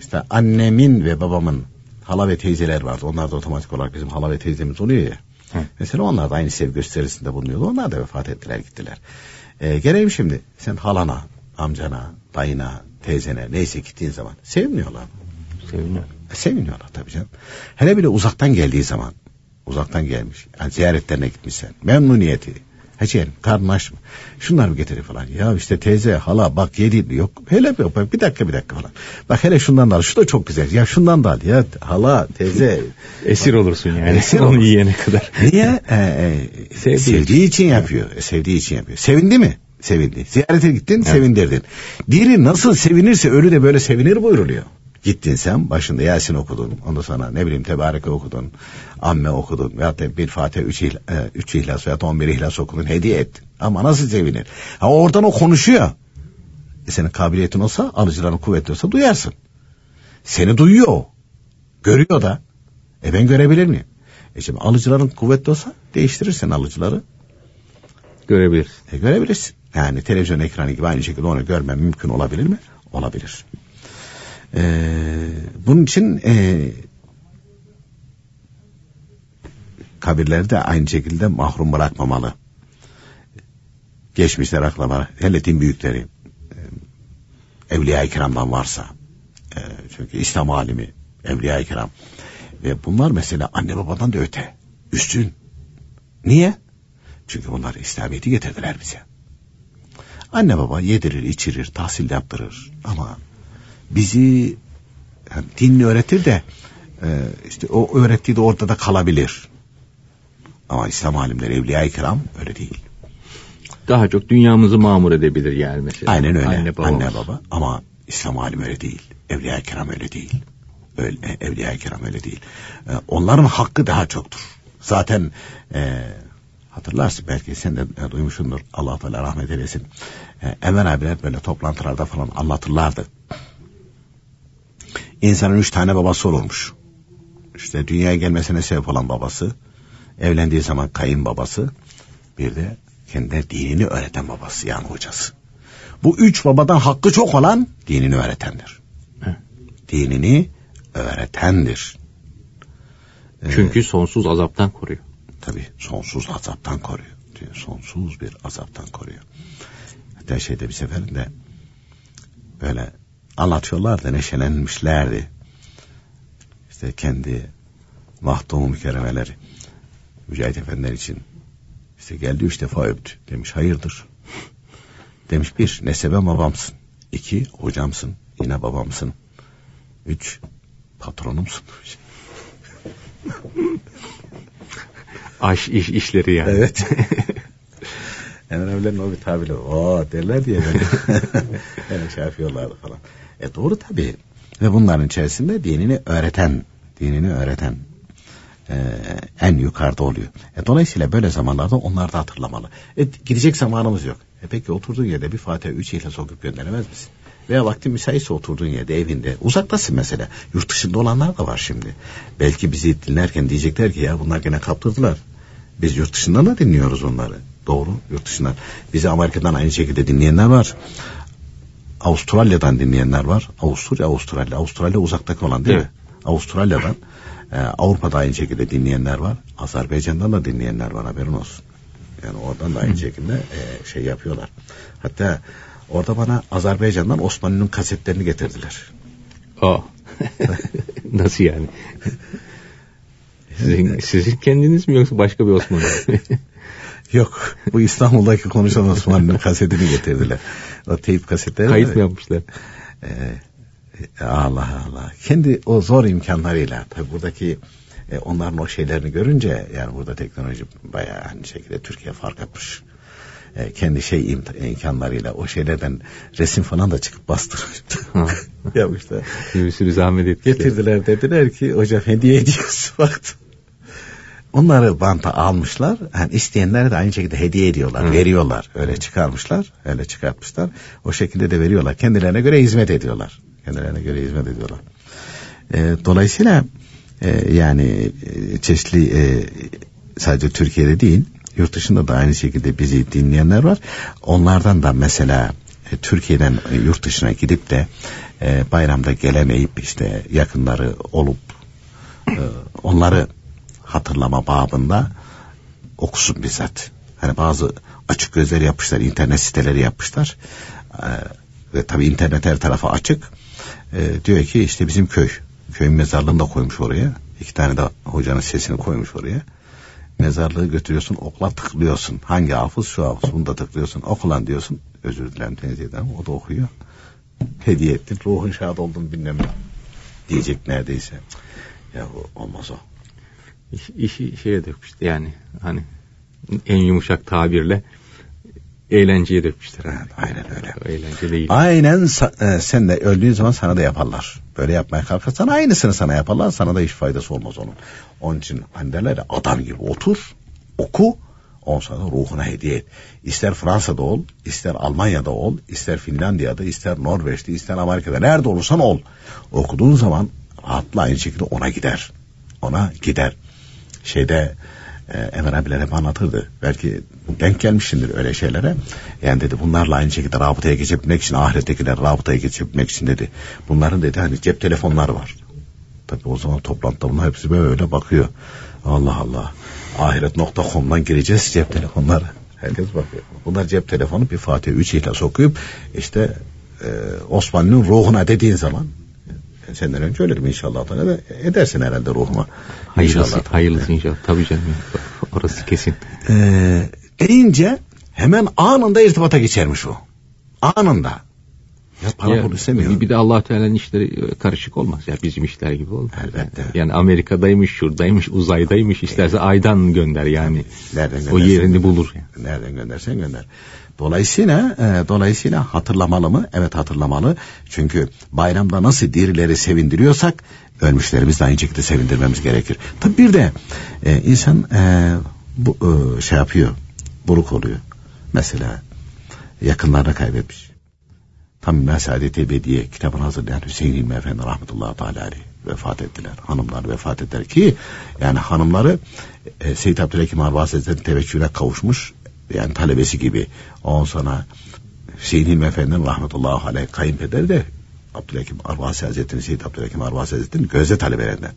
işte annemin ve babamın hala ve teyzeler vardı. Onlar da otomatik olarak bizim hala ve teyzemiz oluyor ya. Hı. Mesela onlar da aynı sevgi gösterisinde bulunuyordu. Onlar da vefat ettiler gittiler. E, gelelim şimdi. Sen halana, amcana, dayına, teyzene neyse gittiğin zaman seviniyorlar. Seviniyor. E, seviniyorlar tabii canım. Hele bile uzaktan geldiği zaman Uzaktan gelmiş. Yani ziyaretlerine gitmişsen. Memnuniyeti. Hacı karnın aç mı? Şunlar mı getirir falan. Ya işte teyze, hala bak yedi yok. Hele bir, bir dakika bir dakika falan. Bak hele şundan da al. Şu da çok güzel. Ya şundan da al. Ya hala, teyze. [laughs] Esir olursun yani. Esir onu yiyene kadar. Niye? Ee, e, sevdiği, sevdiği için yapıyor. E, sevdiği için yapıyor. Sevindi mi? Sevindi. Ziyarete gittin, evet. sevindirdin. Biri nasıl sevinirse ölü de böyle sevinir buyuruluyor. Gittin sen başında Yasin okudun. Ondan sonra ne bileyim Tebareke okudun. Amme okudun. Veyahut da bir Fatih üç, ihla, e, üç ihlas veyahut on bir ihlas okudun. Hediye ettin. Ama nasıl sevinir? Ha, oradan o konuşuyor. E senin kabiliyetin olsa alıcıların kuvvetli olsa duyarsın. Seni duyuyor o. Görüyor da. E ben görebilir miyim? E şimdi alıcıların kuvvetli olsa değiştirirsen alıcıları. Görebilirsin. E görebilirsin. Yani televizyon ekranı gibi aynı şekilde onu görmem mümkün olabilir mi? Olabilir. Ee, bunun için e, kabirleri de aynı şekilde mahrum bırakmamalı. Geçmişler aklama, hele din büyükleri, e, Evliya-i Kiram'dan varsa, e, çünkü İslam alimi, Evliya-i Kiram, ve bunlar mesela anne babadan da öte, üstün. Niye? Çünkü bunlar İslamiyet'i getirdiler bize. Anne baba yedirir, içirir, tahsil yaptırır ama bizi yani dinini öğretir de e, işte o öğrettiği de orada da kalabilir. Ama İslam alimleri, evliya-i kiram öyle değil. Daha çok dünyamızı mamur edebilir yani mesela. Aynen öyle. Anne baba. Anne baba. Ama İslam alim öyle değil. Evliya-i kiram öyle değil. Öyle, e, evliya-i kiram öyle değil. E, onların hakkı daha çoktur. Zaten e, hatırlarsın belki sen de e, duymuşsundur. Allah Teala rahmet eylesin. E, Enver abiler böyle toplantılarda falan anlatırlardı. İnsanın üç tane babası olurmuş. İşte dünyaya gelmesine sebep olan babası, evlendiği zaman kayın babası, bir de kendine dinini öğreten babası yani hocası. Bu üç babadan hakkı çok olan dinini öğretendir. He. Dinini öğretendir. Ee, Çünkü ee, sonsuz azaptan koruyor. Tabi sonsuz azaptan koruyor. Sonsuz bir azaptan koruyor. Hatta şeyde bir seferinde böyle anlatıyorlardı, neşelenmişlerdi. İşte kendi mahdumu mükerremeleri Mücahit Efendiler için işte geldi üç defa öptü. Demiş hayırdır? [laughs] Demiş bir nesebe babamsın. İki hocamsın. Yine babamsın. Üç patronumsun. [laughs] Aş iş işleri yani. Evet. [laughs] Hemen evlerin o bir tabiri. O derler diye böyle. yani şey yapıyorlardı falan. E doğru tabii. Ve bunların içerisinde dinini öğreten, dinini öğreten e, en yukarıda oluyor. E, dolayısıyla böyle zamanlarda onlar da hatırlamalı. E, gidecek zamanımız yok. E, peki oturduğun yerde bir Fatiha üç ile sokup gönderemez misin? Veya vaktin müsaitse oturduğun yerde evinde uzaktasın mesela. Yurt dışında olanlar da var şimdi. Belki bizi dinlerken diyecekler ki ya bunlar gene kaptırdılar. Biz yurt dışından da dinliyoruz onları. Doğru yurt dışından. Bizi Amerika'dan aynı şekilde dinleyenler var. Avustralya'dan dinleyenler var. Avusturya, Avustralya. Avustralya uzaktaki olan değil evet. mi? Avustralya'dan. E, Avrupa'da aynı şekilde dinleyenler var. Azerbaycan'dan da dinleyenler var haberin olsun. Yani oradan da aynı şekilde e, şey yapıyorlar. Hatta orada bana Azerbaycan'dan Osmanlı'nın kasetlerini getirdiler. Aa. [laughs] Nasıl yani? [laughs] Sizin, sizin kendiniz mi yoksa başka bir Osmanlı? [laughs] Yok. Bu İstanbul'daki konuşan Osmanlı'nın kasetini getirdiler. O teyip kasetleri. Kayıt mı yapmışlar? Ee, Allah Allah. Kendi o zor imkanlarıyla tabi buradaki e, onların o şeylerini görünce yani burada teknoloji bayağı hani şekilde Türkiye fark etmiş. E, kendi şey imkanlarıyla o şeylerden resim falan da çıkıp bastırmıştı. [laughs] Yapmışlar. Bir sürü zahmet etmişler. Getirdiler dediler ki hocam hediye ediyoruz [laughs] baktım. Onları banta almışlar. Yani isteyenlere de aynı şekilde hediye ediyorlar, Hı. veriyorlar. Öyle çıkarmışlar, öyle çıkartmışlar. O şekilde de veriyorlar. Kendilerine göre hizmet ediyorlar. Kendilerine göre hizmet ediyorlar. E, dolayısıyla e, yani e, çeşitli e, sadece Türkiye'de değil, yurt dışında da aynı şekilde bizi dinleyenler var. Onlardan da mesela e, Türkiye'den e, yurt dışına gidip de bayramda gelemeyip işte yakınları olup onları hatırlama babında okusun bizzat. Hani bazı açık gözler yapmışlar, internet siteleri yapmışlar. Ee, ve tabii internet her tarafa açık. Ee, diyor ki işte bizim köy. Köyün mezarlığını da koymuş oraya. İki tane de hocanın sesini koymuş oraya. Mezarlığı götürüyorsun, okla tıklıyorsun. Hangi hafız? Şu hafız. Bunu da tıklıyorsun. Okulan diyorsun. Özür dilerim tenzih ederim. O da okuyor. Hediye ettin. Ruhun şad oldun bilmem ne. Diyecek neredeyse. Ya olmaz o iş, işi şeye dökmüştü yani hani en yumuşak tabirle eğlenceye dökmüşler. Evet, aynen öyle. Eğlence değil. Aynen e, sen de öldüğün zaman sana da yaparlar. Böyle yapmaya kalkarsan aynısını sana yaparlar. Sana da hiç faydası olmaz onun. Onun için hani derler ya, adam gibi otur, oku, ondan sonra ruhuna hediye et. İster Fransa'da ol, ister Almanya'da ol, ister Finlandiya'da, ister Norveç'te, ister Amerika'da. Nerede olursan ol. Okuduğun zaman rahatla aynı şekilde ona gider. Ona gider şeyde e, Emre abiler hep anlatırdı. Belki denk gelmişsindir öyle şeylere. Yani dedi bunlarla aynı şekilde rabıtaya geçebilmek için ahirettekiler rabıtaya geçebilmek için dedi. Bunların dedi hani cep telefonları var. Tabi o zaman toplantıda bunlar hepsi böyle bakıyor. Allah Allah. Ahiret.com'dan gireceğiz cep telefonları. Herkes bakıyor. Bunlar cep telefonu bir Fatih 3 ile sokup işte e, Osmanlı'nın ruhuna dediğin zaman senden önce ölürüm inşallah. Da edersin herhalde ruhuma. Hayırlısı inşallah. Hayırlısı inşallah. Tabii canım. Orası kesin. Ee, deyince hemen anında irtibata geçermiş o. Anında. Ya para ya, istemiyor. Bir de allah Teala'nın işleri e, karışık olmaz. Ya bizim işler gibi olmaz. Elbette. Yani, yani Amerika'daymış, şuradaymış, uzaydaymış. isterse aydan gönder yani. Nereden o yerini bulur. Yani. Nereden göndersen gönder. Dolayısıyla e, dolayısıyla hatırlamalı mı? Evet hatırlamalı. Çünkü bayramda nasıl dirileri sevindiriyorsak ölmüşlerimiz de aynı şekilde sevindirmemiz gerekir. Tabi bir de e, insan e, bu e, şey yapıyor, buruk oluyor. Mesela yakınlarını kaybetmiş. Tam Mesadet Ebediye kitabını hazırlayan Hüseyin İlmi Efendi rahmetullahi teala vefat ettiler. Hanımlar vefat ettiler ki yani hanımları e, Seyyid Abdülhakim Arvaz Hazretleri teveccühüne kavuşmuş yani talebesi gibi. On sonra Hüseyin Hilmi Efendi'nin rahmetullahi aleyh kayınpederi de Abdülhakim Arvasi Hazretleri, Seyyid Abdülhakim Arvasi Hazretleri'nin gözde talebelerinden.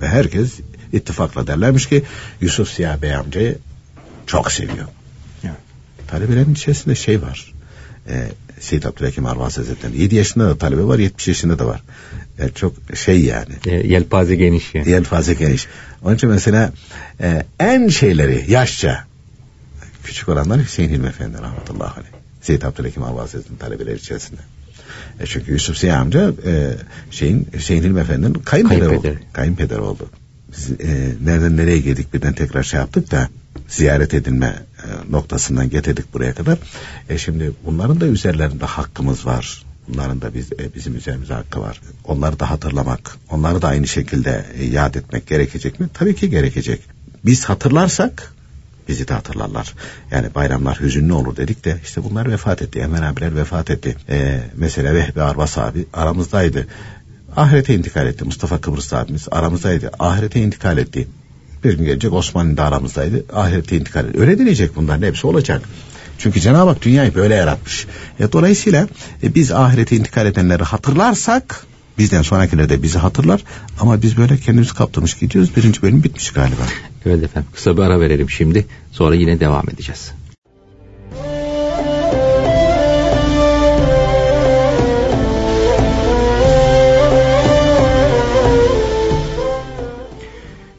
Ve herkes ittifakla derlermiş ki Yusuf Siyah Bey amcayı çok seviyor. Yani. Talebelerin içerisinde şey var. E, Seyyid Abdülhakim Arvasi Hazretleri. 7 yaşında da talebe var, 70 yaşında da var. Yani çok şey yani. E, yelpaze geniş yani. Yelpaze geniş. Onun için mesela e, en şeyleri yaşça Küçük olanlar Hüseyin Hilmi Efendi rahmetullahi aleyh. Seyyid Abdülhakim Avaz Hazretleri'nin talebeleri içerisinde. E çünkü Yusuf Ziya amca e, şeyin, Hüseyin Hilmi Efendi'nin kayınpederi, kayınpederi oldu. Kayınpeder oldu. biz e, nereden nereye girdik birden tekrar şey yaptık da ziyaret edilme e, noktasından getirdik buraya kadar. E şimdi bunların da üzerlerinde hakkımız var. Bunların da biz, e, bizim üzerimize hakkı var. Onları da hatırlamak, onları da aynı şekilde e, yad etmek gerekecek mi? Tabii ki gerekecek. Biz hatırlarsak bizi de hatırlarlar. Yani bayramlar hüzünlü olur dedik de işte bunlar vefat etti. Enver abiler vefat etti. Ee, mesela Vehbi Arbas abi aramızdaydı. Ahirete intikal etti. Mustafa Kıbrıs abimiz aramızdaydı. Ahirete intikal etti. Bir gün gelecek Osmanlı da aramızdaydı. Ahirete intikal etti. Öyle deneyecek bunların hepsi olacak. Çünkü Cenab-ı Hak dünyayı böyle yaratmış. E, dolayısıyla e, biz ahirete intikal edenleri hatırlarsak bizden sonrakiler de bizi hatırlar ama biz böyle kendimizi kaptırmış gidiyoruz. Birinci bölüm bitmiş galiba. Evet efendim kısa bir ara verelim şimdi sonra yine devam edeceğiz.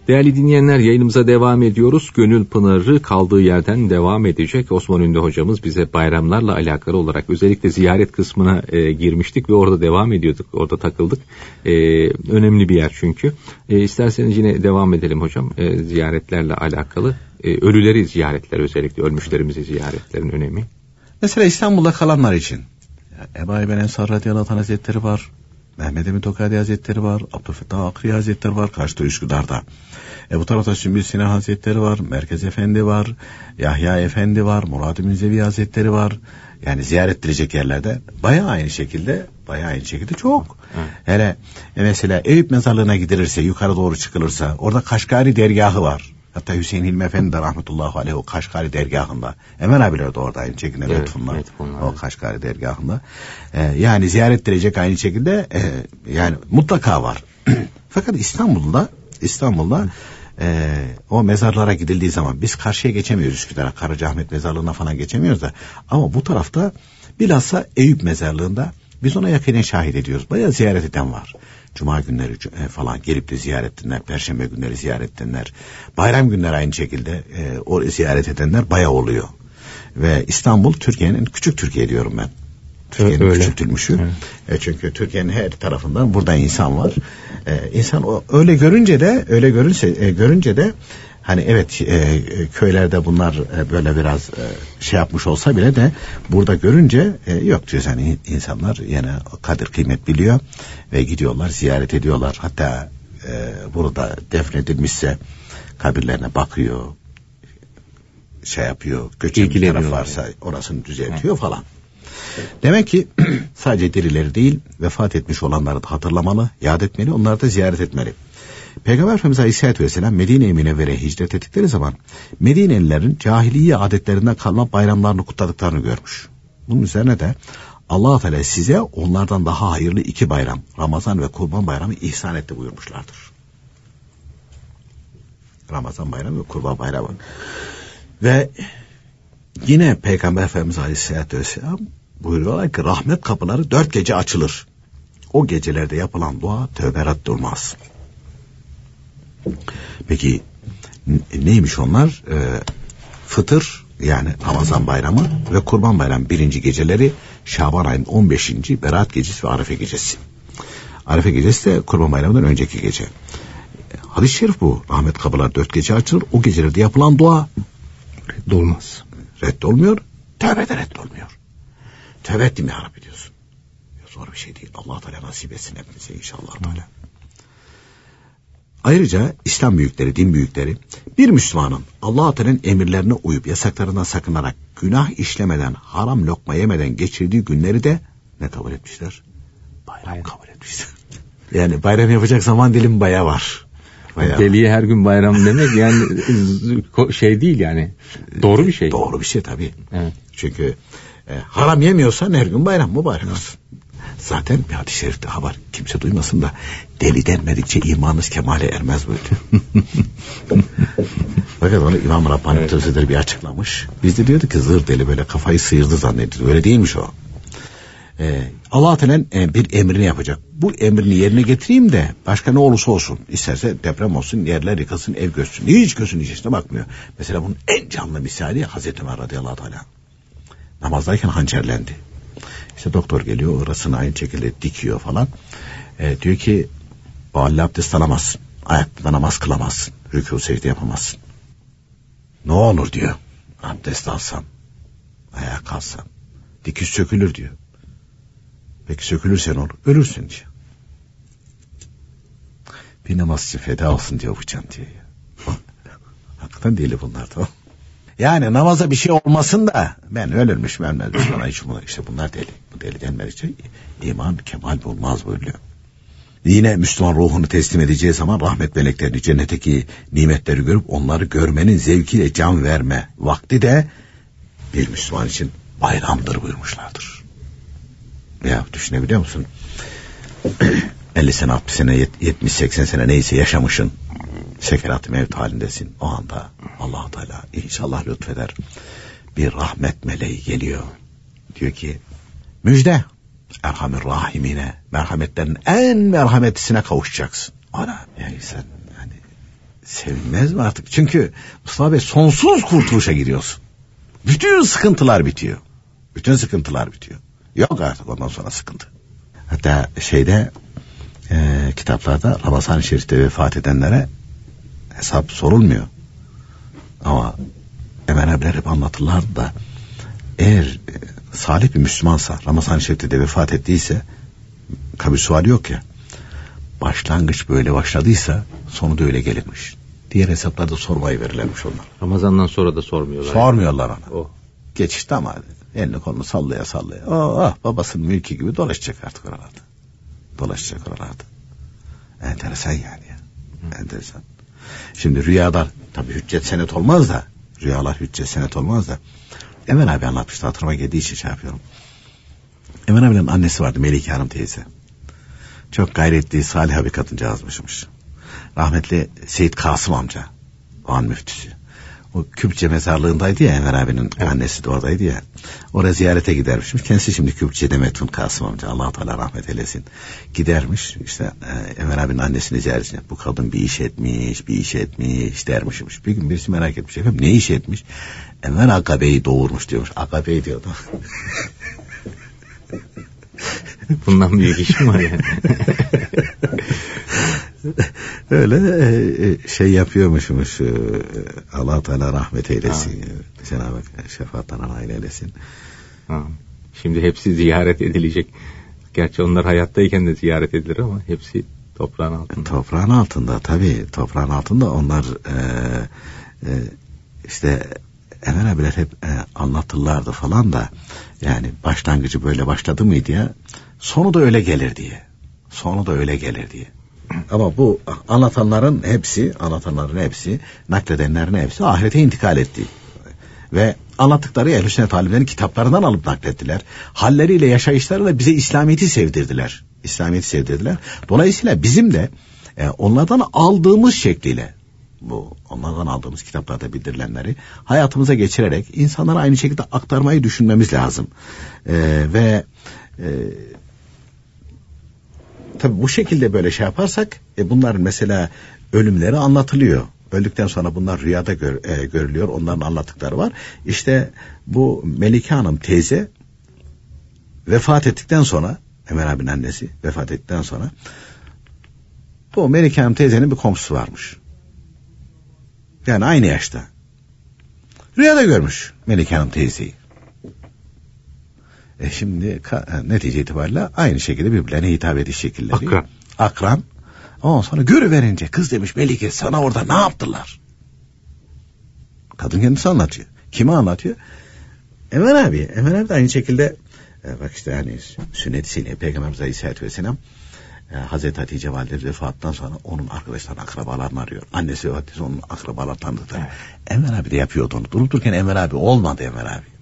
Değerli dinleyenler yayınımıza devam ediyoruz. Gönül Pınarı kaldığı yerden devam edecek. Osman Ünlü hocamız bize bayramlarla alakalı olarak özellikle ziyaret kısmına e, girmiştik ve orada devam ediyorduk. Orada takıldık. E, önemli bir yer çünkü. E, isterseniz yine devam edelim hocam. E, ziyaretlerle alakalı. E, ölüleri ziyaretler özellikle ölmüşlerimizi ziyaretlerin önemi. Mesela İstanbul'da kalanlar için. Ebu Eyyub Ensar Radiyallahu Hazretleri var. Mehmet Emin Tokadi Hazretleri var. Abdülfettah Akri Hazretleri var. Karşıda Üsküdar'da. E bu tarafta Sümbül Sinan Hazretleri var. Merkez Efendi var. Yahya Efendi var. Murad-ı Münzevi Hazretleri var. Yani ziyaret edilecek yerlerde bayağı aynı şekilde bayağı aynı şekilde çok. Evet. Hele e mesela Eyüp mezarlığına gidilirse yukarı doğru çıkılırsa orada Kaşgari dergahı var. Hatta Hüseyin Hilmi Efendi de rahmetullahi aleyh o Kaşgari dergahında. Emel abiler de orada aynı şekilde evet, Lütfunlar. O Kaşgari dergahında. Ee, yani ziyaret edilecek aynı şekilde e, yani mutlaka var. [clears throat] Fakat İstanbul'da İstanbul'da e, o mezarlara gidildiği zaman biz karşıya geçemiyoruz Üsküdar'a. Karacaahmet mezarlığına falan geçemiyoruz da. Ama bu tarafta bilhassa Eyüp mezarlığında biz ona yakinen şahit ediyoruz. Bayağı ziyaret eden var. Cuma günleri e, falan gelip de ziyaret edenler, perşembe günleri ziyaret edenler, bayram günleri aynı şekilde e, o ziyaret edenler bayağı oluyor. Ve İstanbul Türkiye'nin küçük Türkiye diyorum ben. Türkiye'nin küçültülmüşü. Evet. E, çünkü Türkiye'nin her tarafından burada insan var. E, insan o, öyle görünce de öyle görünse e, görünce de hani evet e, köylerde bunlar e, böyle biraz e, şey yapmış olsa bile de burada görünce e, yok diyoruz hani insanlar yine kadir kıymet biliyor ve gidiyorlar ziyaret ediyorlar hatta e, burada defnedilmişse kabirlerine bakıyor şey yapıyor göçen bir taraf varsa orasını düzeltiyor Hı. falan. Demek ki [clears throat] sadece dirileri değil vefat etmiş olanları da hatırlamalı, yad etmeli, onları da ziyaret etmeli. Peygamber Efendimiz Aleyhisselatü Vesselam Medine-i Münevvere'ye hicret ettikleri zaman Medinelilerin cahiliye adetlerinden kalma bayramlarını kutladıklarını görmüş. Bunun üzerine de allah Teala size onlardan daha hayırlı iki bayram Ramazan ve Kurban Bayramı ihsan etti buyurmuşlardır. Ramazan Bayramı ve Kurban Bayramı. Ve yine Peygamber Efendimiz Aleyhisselatü Vesselam buyuruyorlar ki rahmet kapıları dört gece açılır. O gecelerde yapılan dua tövbe durmaz. Peki neymiş onlar? E, fıtır yani Ramazan bayramı ve kurban bayramı birinci geceleri Şaban ayının 15. Berat gecesi ve Arefe gecesi. Arefe gecesi de kurban bayramından önceki gece. Hadis-i şerif bu. Rahmet kapılar dört gece açılır. O gecelerde yapılan dua reddolmaz. Reddolmuyor. Tövbe de reddolmuyor. Tövbe ettim ya Rabbi diyorsun. Zor bir şey değil. Allah Teala nasip etsin hepimize inşallah. Teala. Ayrıca İslam büyükleri, din büyükleri bir Müslümanın Allah Teala'nın emirlerine uyup yasaklarından sakınarak günah işlemeden, haram lokma yemeden geçirdiği günleri de ne kabul etmişler? Bayram, bayram. kabul etmişler. [laughs] Yani bayram yapacak zaman dilim baya var. Bayağı. Deliye her gün bayram demek yani şey değil yani. Doğru bir şey. Doğru bir şey tabii. Evet. Çünkü e, haram yemiyorsan her gün bayram mı bayram olsun. Zaten bir hadis-i şerif daha var. Kimse duymasın da deli denmedikçe imanınız kemale ermez böyle. [laughs] Fakat onu İmam Rabbani evet. Tözüleri bir açıklamış. Biz de diyorduk ki zır deli böyle kafayı sıyırdı zannediyoruz. Öyle değilmiş o. Ee, Allah Teala e, bir emrini yapacak. Bu emrini yerine getireyim de başka ne olursa olsun. İsterse deprem olsun, yerler yıkılsın, ev göçsün. Hiç gözünün içine bakmıyor. Mesela bunun en canlı misali Hazreti Ömer radıyallahu teala. Namazdayken hançerlendi. İşte doktor geliyor orasını aynı şekilde dikiyor falan. E, diyor ki o abdest alamazsın. Ayakta namaz kılamazsın. Rükû secde yapamazsın. Ne olur diyor. Abdest alsan. Ayağa kalsan. Dikiş sökülür diyor. Peki sökülürsen olur. Ölürsün diyor. Bir namaz için feda olsun diyor bu can diyor. [laughs] Hakikaten deli bunlar tamam. Yani namaza bir şey olmasın da ben ölürmüş ölmezmiş bana hiç bunlar işte bunlar deli. Bu deli denmedikçe iman kemal bulmaz buyuruyor. Yine Müslüman ruhunu teslim edeceği zaman rahmet meleklerini cennetteki nimetleri görüp onları görmenin zevkiyle can verme vakti de bir Müslüman için bayramdır buyurmuşlardır. Ya düşünebiliyor musun? [clears throat] 50 sene 60 sene 70 80 sene neyse yaşamışın sekerat mevt halindesin. O anda allah Teala inşallah lütfeder. Bir rahmet meleği geliyor. Diyor ki müjde Erhamir Rahimine merhametlerin en merhametlisine kavuşacaksın. Ana yani sen yani sevinmez mi artık? Çünkü Mustafa Bey sonsuz kurtuluşa giriyorsun. Bütün sıkıntılar bitiyor. Bütün sıkıntılar bitiyor. Yok artık ondan sonra sıkıntı. Hatta şeyde e, kitaplarda Ramazan-ı Şerif'te vefat edenlere hesap sorulmuyor. Ama Emel abiler hep anlatırlardı da eğer salih bir Müslümansa Ramazan-ı Şerif'te de vefat ettiyse kabir suali yok ya başlangıç böyle başladıysa sonu da öyle gelirmiş. Diğer hesaplarda sormayı verirlermiş onlar. Ramazandan sonra da sormuyorlar. Sormuyorlar ona. O. Geçişte ama elini kolunu sallaya sallaya. Oh, ah, babasının mülkü gibi dolaşacak artık oralarda. Dolaşacak oralarda. Enteresan yani. Ya. Enteresan. Şimdi rüyalar tabi hüccet senet olmaz da rüyalar hüccet senet olmaz da Emel abi anlatmıştı hatırıma geldiği için şey yapıyorum. Emel abinin annesi vardı Melike Hanım teyze. Çok gayretli salih bir kadıncağızmışmış. Rahmetli Seyit Kasım amca o an müftüsü. O Küpçe mezarlığındaydı ya Enver abinin evet. annesi de oradaydı ya. Oraya ziyarete gidermişmiş. Kendisi şimdi Küpçe'de Metun Kasım amca. allah Teala rahmet eylesin. Gidermiş işte e, Enver abinin annesini ziyaret etmiş. Bu kadın bir iş etmiş, bir iş etmiş dermişmiş. Bir gün birisi merak etmiş. Efendim ne iş etmiş? Enver Akabe'yi doğurmuş diyormuş. Akabe'yi diyordu. Bundan büyük iş mi var yani? [laughs] [laughs] Öyle e, e, şey yapıyormuşmuş. E, Allah Teala rahmet eylesin. Cenab-ı Hak şefaattan aile eylesin. Ha. Şimdi hepsi ziyaret edilecek. Gerçi onlar hayattayken de ziyaret edilir ama hepsi toprağın altında. Toprağın altında tabii. Toprağın altında onlar e, e, işte Emel abiler hep e, anlatırlardı falan da yani başlangıcı böyle başladı mı diye sonu da öyle gelir diye. Sonu da öyle gelir diye. [clears throat] Ama bu anlatanların hepsi, anlatanların hepsi, nakledenlerin hepsi ahirete intikal etti. Ve anlattıkları ehl sünnet alimlerin kitaplarından alıp naklettiler. Halleriyle, yaşayışlarıyla bize İslamiyet'i sevdirdiler. İslamiyet'i sevdirdiler. Dolayısıyla bizim de e, onlardan aldığımız şekliyle bu onlardan aldığımız kitaplarda bildirilenleri hayatımıza geçirerek insanlara aynı şekilde aktarmayı düşünmemiz lazım. E, ve e, tabi bu şekilde böyle şey yaparsak e, bunların mesela ölümleri anlatılıyor. Öldükten sonra bunlar rüyada gör, e, görülüyor. Onların anlattıkları var. İşte bu Melike Hanım teyze vefat ettikten sonra Ömer abinin annesi vefat ettikten sonra bu Melike Hanım teyzenin bir komşusu varmış. Yani aynı yaşta. Rüyada görmüş Melike Hanım teyzeyi. E şimdi e, netice itibariyle aynı şekilde birbirlerine hitap ediş şekilleri. Akran. Akran. Ondan sonra görüverince kız demiş Melike sana orada ne yaptılar? Kadın kendisi anlatıyor. Kime anlatıyor? Emen abi. Emen abi de aynı şekilde e, bak işte hani sünnetiyle Peygamberimiz Aleyhisselatü Vesselam e, Hazreti Hatice Valide vefattan sonra onun arkadaşlarını akrabalarını arıyor. Annesi vefat onun akrabalar tanıdıkları. Evet. Enver abi de yapıyordu onu. Durup dururken Enver abi olmadı Enver abi.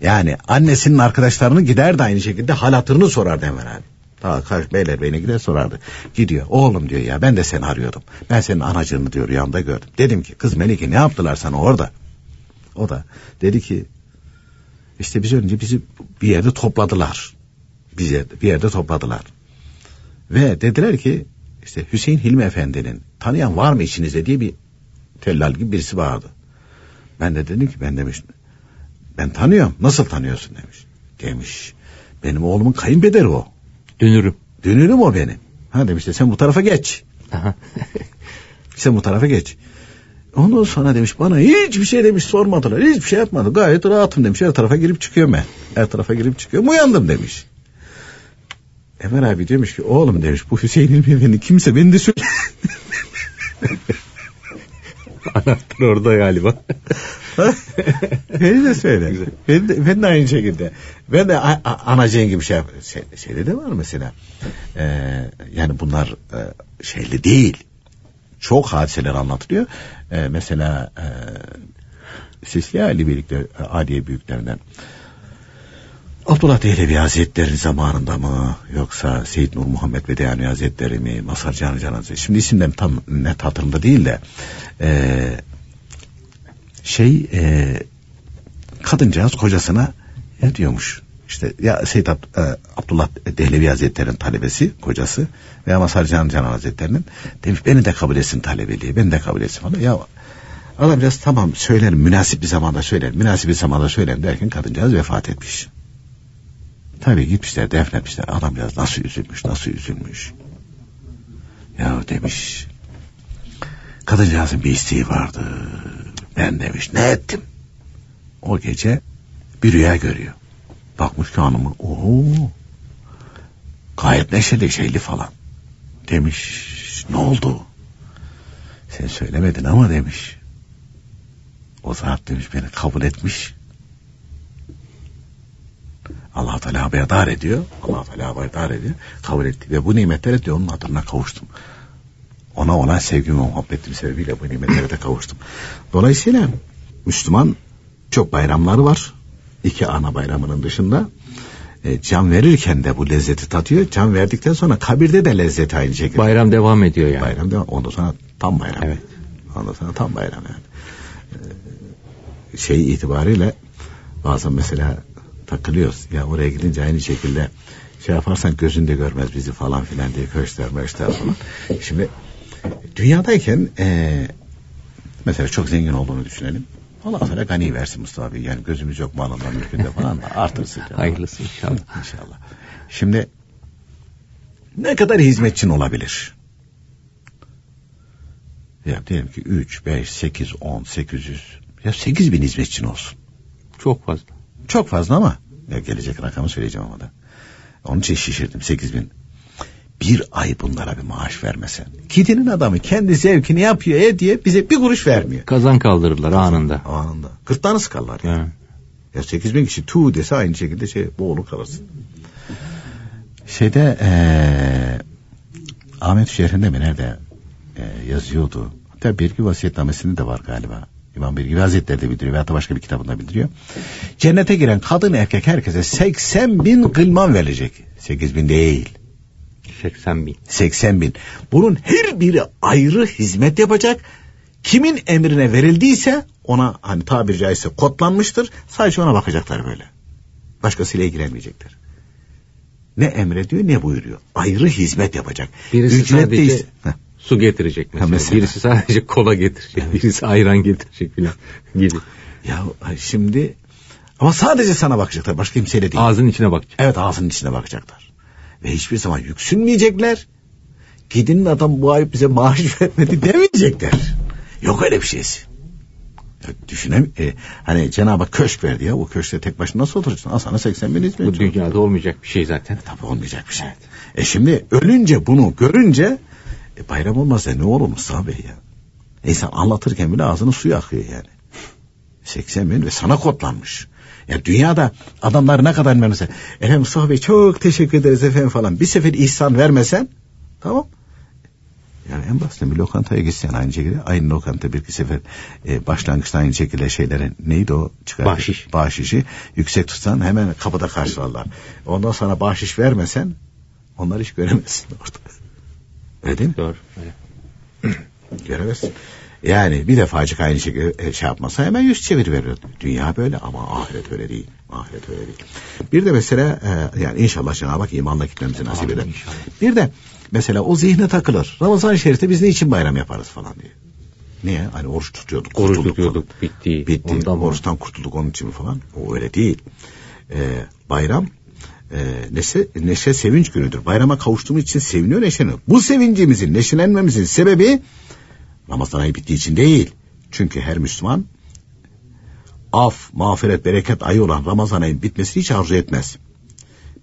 Yani annesinin arkadaşlarını gider de aynı şekilde hal hatırını sorardı Enver abi. Ta karşı beyler beyine gider sorardı. Gidiyor oğlum diyor ya ben de seni arıyordum. Ben senin anacığını diyor rüyamda gördüm. Dedim ki kız Melike ne yaptılar sana orada? O da dedi ki işte biz önce bizi bir yerde topladılar. Bizi bir yerde topladılar. Ve dediler ki işte Hüseyin Hilmi Efendi'nin tanıyan var mı içinizde diye bir tellal gibi birisi vardı. Ben de dedim ki ben demiş ben tanıyorum. Nasıl tanıyorsun demiş. Demiş benim oğlumun kayınbederi o. Dönürüm. Dönürüm o benim. Ha demiş de sen bu tarafa geç. [laughs] Sen bu tarafa geç. Ondan sonra demiş bana hiçbir şey demiş sormadılar. Hiçbir şey yapmadı. Gayet rahatım demiş. Her tarafa girip çıkıyorum ben. Her tarafa girip çıkıyorum. Uyandım demiş. Ömer abi demiş ki oğlum demiş bu Hüseyin İlmi Efendi kimse beni de söyle. [laughs] Anahtar orada galiba. [laughs] beni de söyle. Ben de, ben de aynı şekilde. Ben de a- a- anacığın gibi şey yap. Şey, şeyde de var mesela. Ee, yani bunlar e, şeyli değil. Çok hadiseler anlatılıyor. Ee, mesela e, Sisli Ali birlikte e, Aliye büyüklerinden. Abdullah Dehlevi Hazretleri zamanında mı yoksa Seyyid Nur Muhammed Bedeyani Hazretleri mi Masar Can Hazretleri? Şimdi isimlerim tam net hatırımda değil de e, şey e, kadıncağız kocasına ne diyormuş? İşte ya Seyyid Ab- e, Abdullah Dehlevi Hazretleri'nin talebesi kocası veya Masar Can Can Hazretleri'nin demiş beni de kabul etsin talebeliği beni de kabul etsin. Falan ya adamcağız tamam söylerim münasip bir zamanda söylerim münasip bir zamanda söylerim derken kadıncağız vefat etmiş. Tabii gitmişler defnetmişler. Adam biraz nasıl üzülmüş nasıl üzülmüş. Ya demiş. Kadıncağızın bir isteği vardı. Ben demiş ne ettim? O gece bir rüya görüyor. Bakmış ki hanımı. Oo, gayet neşeli şeyli falan. Demiş ne oldu? Sen söylemedin ama demiş. O zat demiş beni kabul etmiş. Allah Teala haberdar ediyor. Allah Teala haberdar ediyor. Kabul etti ve bu nimetlere diyor onun hatırına kavuştum. Ona olan sevgim ve muhabbetim sebebiyle bu nimetlere de kavuştum. Dolayısıyla Müslüman çok bayramları var. İki ana bayramının dışında e, can verirken de bu lezzeti tatıyor. Can verdikten sonra kabirde de lezzeti aynı şekilde. Bayram devam ediyor yani. Bayram devam. Ondan sonra tam bayram. Evet. Ondan sonra tam bayram yani. Ee, şey itibariyle bazen mesela takılıyoruz. Ya oraya gidince aynı şekilde şey yaparsan gözünde görmez bizi falan filan diye köşter meşter falan. Şimdi dünyadayken e, mesela çok zengin olduğunu düşünelim. Allah sana gani versin Mustafa Bey. Yani gözümüz yok malından mülkünde falan da artırsın. canım. Hayırlısı inşallah. İnşallah. Şimdi ne kadar hizmetçin olabilir? Ya diyelim ki 3, 5, 8, 10, 800 ya 8 bin hizmetçin olsun. Çok fazla. Çok fazla ama gelecek rakamı söyleyeceğim ama da. Onun için şişirdim 8 bin. Bir ay bunlara bir maaş vermesen. Kidinin adamı kendi zevkini yapıyor e diye bize bir kuruş vermiyor. Kazan kaldırırlar anında. Anında. Gırtlağını sıkarlar yani. Evet. Ya 8 bin kişi tu dese aynı şekilde şey boğulur kalırsın. Şeyde eee Ahmet şehrinde mi nerede eee, yazıyordu. Hatta Birgi vasiyetnamesinde de var galiba. İmam Birgi Hazretleri de bildiriyor veyahut da başka bir kitabında bildiriyor. Cennete giren kadın erkek herkese 80 bin gılman verilecek. 8 bin değil. 80 bin. 80 bin. Bunun her biri ayrı hizmet yapacak. Kimin emrine verildiyse ona hani tabiri caizse kodlanmıştır. Sadece ona bakacaklar böyle. Başkasıyla ilgilenmeyecekler. Ne emrediyor ne buyuruyor. Ayrı hizmet yapacak. Birisi Ücret sadece. Su getirecek mesela. Ha, mesela. Birisi sadece kola getirecek. Birisi ayran getirecek filan gibi. Ya şimdi ama sadece sana bakacaklar. Başka kimseyle değil. Ağzının içine bakacak. Evet ağzının içine bakacaklar. Ve hiçbir zaman yüksünmeyecekler. Gidin adam bu ay bize maaş vermedi demeyecekler. Yok öyle bir şeysi. Ya düşünem e, hani Cenab-ı Hak köşk verdi ya. O köşkte tek başına nasıl oturacaksın? Al sana 80 bin hizmetçi. Bu dünyada olmayacak bir şey zaten. Tabii olmayacak bir şey. E şimdi ölünce bunu görünce e, bayram olmazsa ne olur Mustafa Bey ya? İnsan anlatırken bile ağzının suyu akıyor yani. 80 bin ve sana kodlanmış. Ya dünyada adamlar ne kadar vermese. Efendim Mustafa Bey çok teşekkür ederiz efendim falan. Bir sefer ihsan vermesen tamam. Yani en basitinden bir lokantaya gitsen aynı şekilde aynı lokanta bir iki sefer e, başlangıçta aynı şekilde şeylerin neydi o çıkar Bahşiş. bahşişi yüksek tutsan hemen kapıda karşılarlar. Ondan sonra bahşiş vermesen onlar hiç göremezsin orada. Öyle değil mi? Doğru. [clears throat] Göremezsin. Yani bir defacık aynı şekilde e, şey yapmasa hemen yüz çevir veriyor. Dünya böyle ama ahiret öyle değil. Ahiret öyle değil. Bir de mesela e, yani inşallah Cenab-ı Hak imanla gitmemizi nasip eder. inşallah. Bir de mesela o zihne takılır. Ramazan-ı Şerif'te biz ne için bayram yaparız falan diye. Niye? Hani oruç tutuyorduk. Oruç kurtulduk tutuyorduk, falan. bitti. Bitti. Ondan mı? Oruçtan kurtulduk onun için falan. O öyle değil. E, bayram e, neşe, neşe sevinç günüdür. Bayrama kavuştuğumuz için seviniyor neşeleniyor. Bu sevincimizin neşelenmemizin sebebi Ramazan ayı bittiği için değil. Çünkü her Müslüman af, mağfiret, bereket ayı olan Ramazan ayı bitmesini hiç arzu etmez.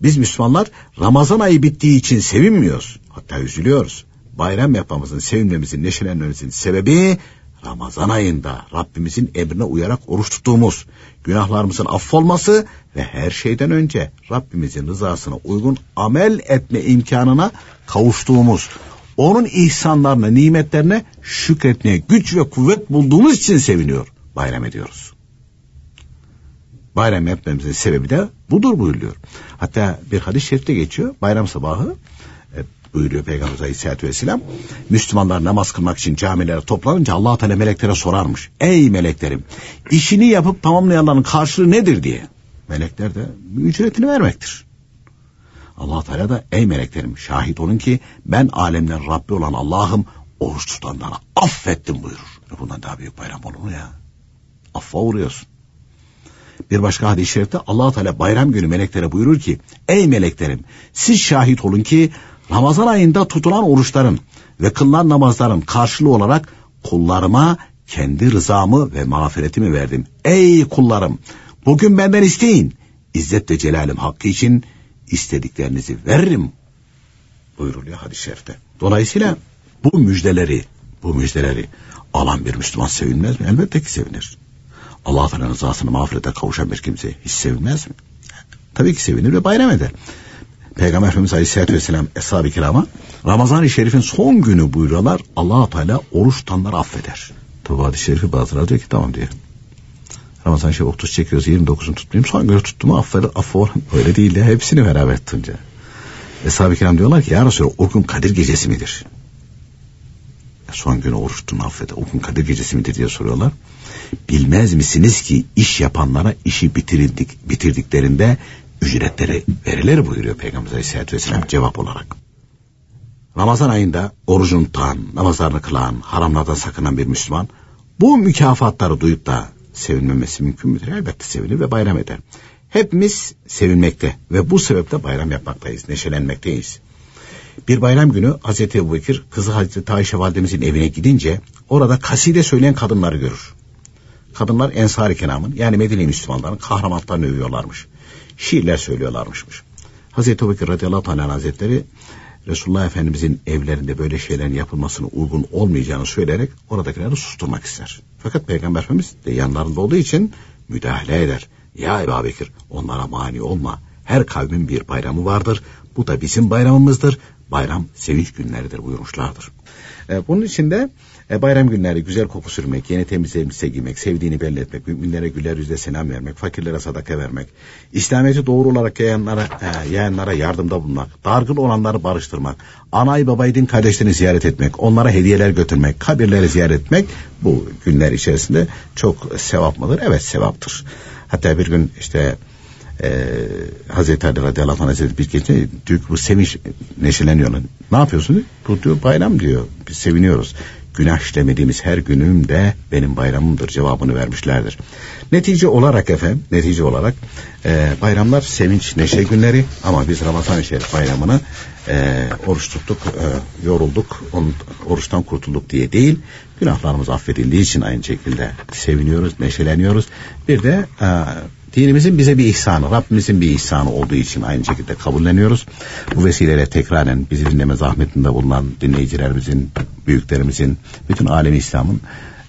Biz Müslümanlar Ramazan ayı bittiği için sevinmiyoruz. Hatta üzülüyoruz. Bayram yapmamızın, sevinmemizin, neşelenmemizin sebebi Ramazan ayında Rabbimizin emrine uyarak oruç tuttuğumuz, günahlarımızın affolması ve her şeyden önce Rabbimizin rızasına uygun amel etme imkanına kavuştuğumuz, onun ihsanlarına, nimetlerine şükretmeye güç ve kuvvet bulduğumuz için seviniyor, bayram ediyoruz. Bayram yapmamızın sebebi de budur buyuruyor. Hatta bir hadis-i şerifte geçiyor, bayram sabahı buyuruyor Peygamber Aleyhisselatü Vesselam. Müslümanlar namaz kılmak için camilere toplanınca allah Teala meleklere sorarmış. Ey meleklerim işini yapıp tamamlayanların karşılığı nedir diye. Melekler de ücretini vermektir. allah Teala da ey meleklerim şahit olun ki ben alemden Rabbi olan Allah'ım oruç tutanlara affettim buyurur. Bundan daha büyük bayram olur mu ya? Affa uğruyorsun. Bir başka hadis-i şerifte allah Teala bayram günü meleklere buyurur ki ey meleklerim siz şahit olun ki Ramazan ayında tutulan oruçların ve kılınan namazların karşılığı olarak kullarıma kendi rızamı ve mağfiretimi verdim. Ey kullarım bugün benden isteyin. İzzet ve celalim hakkı için istediklerinizi veririm buyuruluyor hadis-i şerifte. Dolayısıyla bu müjdeleri, bu müjdeleri alan bir Müslüman sevinmez mi? Elbette ki sevinir. Allah Teala'nın rızasını mağfirete kavuşan bir kimse hiç sevinmez mi? Tabii ki sevinir ve bayram eder. Peygamber Efendimiz Aleyhisselatü Vesselam Eshab-ı Kiram'a Ramazan-ı Şerif'in son günü buyuruyorlar allah Teala oruç tutanları affeder. Tabi hadis-i şerifi bazıları diyor ki tamam diyor. Ramazan-ı Şerif 30 çekiyoruz 29'unu tutmayayım son günü tuttuğumu affeder, affa [laughs] öyle değil de hepsini beraber tutunca. Eshab-ı Kiram diyorlar ki ya Resulallah o gün Kadir gecesi midir? Son günü oruç tuttuğunu affeder. O gün Kadir gecesi midir diye soruyorlar. Bilmez misiniz ki iş yapanlara işi bitirdik, bitirdiklerinde ücretleri verilir buyuruyor Peygamber Aleyhisselatü Vesselam cevap olarak. Ramazan ayında orucunu tutan, namazlarını kılan, haramlardan sakınan bir Müslüman bu mükafatları duyup da sevinmemesi mümkün müdür? Elbette sevinir ve bayram eder. Hepimiz sevinmekte ve bu sebeple bayram yapmaktayız, neşelenmekteyiz. Bir bayram günü Hazreti Ebu Bekir kızı Hazreti Ayşe validemizin evine gidince orada kaside söyleyen kadınları görür. Kadınlar Ensar-ı Kenam'ın yani Medine Müslümanların kahramanlarını övüyorlarmış şiirler söylüyorlarmışmış. Hazreti Ebubekir radıyallahu anh hazretleri Resulullah Efendimizin evlerinde böyle şeylerin yapılmasını uygun olmayacağını söyleyerek oradakileri susturmak ister. Fakat Peygamber Efendimiz de yanlarında olduğu için müdahale eder. Ya Ebu Bekir onlara mani olma. Her kavmin bir bayramı vardır. Bu da bizim bayramımızdır. Bayram sevinç günleridir buyurmuşlardır. E, bunun için de e, bayram günleri güzel koku sürmek, yeni temiz elbise giymek, sevdiğini belli etmek, müminlere güler yüzle selam vermek, fakirlere sadaka vermek, İslamiyet'i doğru olarak yayanlara, e, yayanlara yardımda bulunmak, dargın olanları barıştırmak, anayı babayı din kardeşlerini ziyaret etmek, onlara hediyeler götürmek, kabirleri ziyaret etmek bu günler içerisinde çok sevap mıdır? Evet sevaptır. Hatta bir gün işte e, Hazreti Ali radıyallahu anh Hazreti bir gece diyor bu sevinç neşeleniyor. Ne yapıyorsunuz? Bu diyor bayram diyor. Biz seviniyoruz günah işlemediğimiz her günüm de benim bayramımdır cevabını vermişlerdir. Netice olarak efendim, netice olarak e, bayramlar sevinç, neşe günleri ama biz Ramazan-ı Şerif bayramını e, oruç tuttuk, e, yorulduk, onun, oruçtan kurtulduk diye değil, günahlarımız affedildiği için aynı şekilde seviniyoruz, neşeleniyoruz. Bir de e, dinimizin bize bir ihsanı, Rabbimizin bir ihsanı olduğu için aynı şekilde kabulleniyoruz. Bu vesileyle tekraren bizi dinleme zahmetinde bulunan dinleyicilerimizin, büyüklerimizin, bütün alemi İslam'ın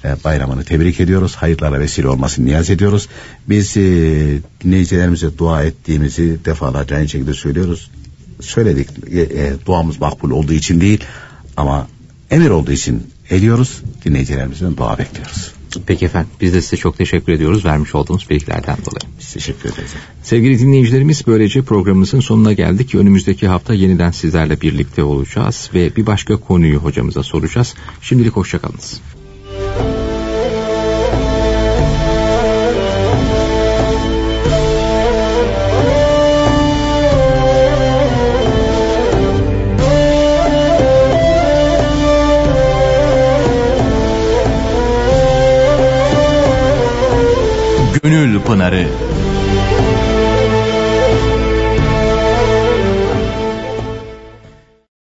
e, bayramını tebrik ediyoruz. Hayırlara vesile olmasını niyaz ediyoruz. Biz e, dinleyicilerimize dua ettiğimizi defalarca aynı şekilde söylüyoruz. Söyledik, e, e, duamız makbul olduğu için değil ama emir olduğu için ediyoruz. Dinleyicilerimizden dua bekliyoruz. Peki efendim biz de size çok teşekkür ediyoruz vermiş olduğunuz bilgilerden dolayı. Biz teşekkür ederiz. Sevgili dinleyicilerimiz böylece programımızın sonuna geldik. Önümüzdeki hafta yeniden sizlerle birlikte olacağız ve bir başka konuyu hocamıza soracağız. Şimdilik hoşçakalınız. Gönül Pınarı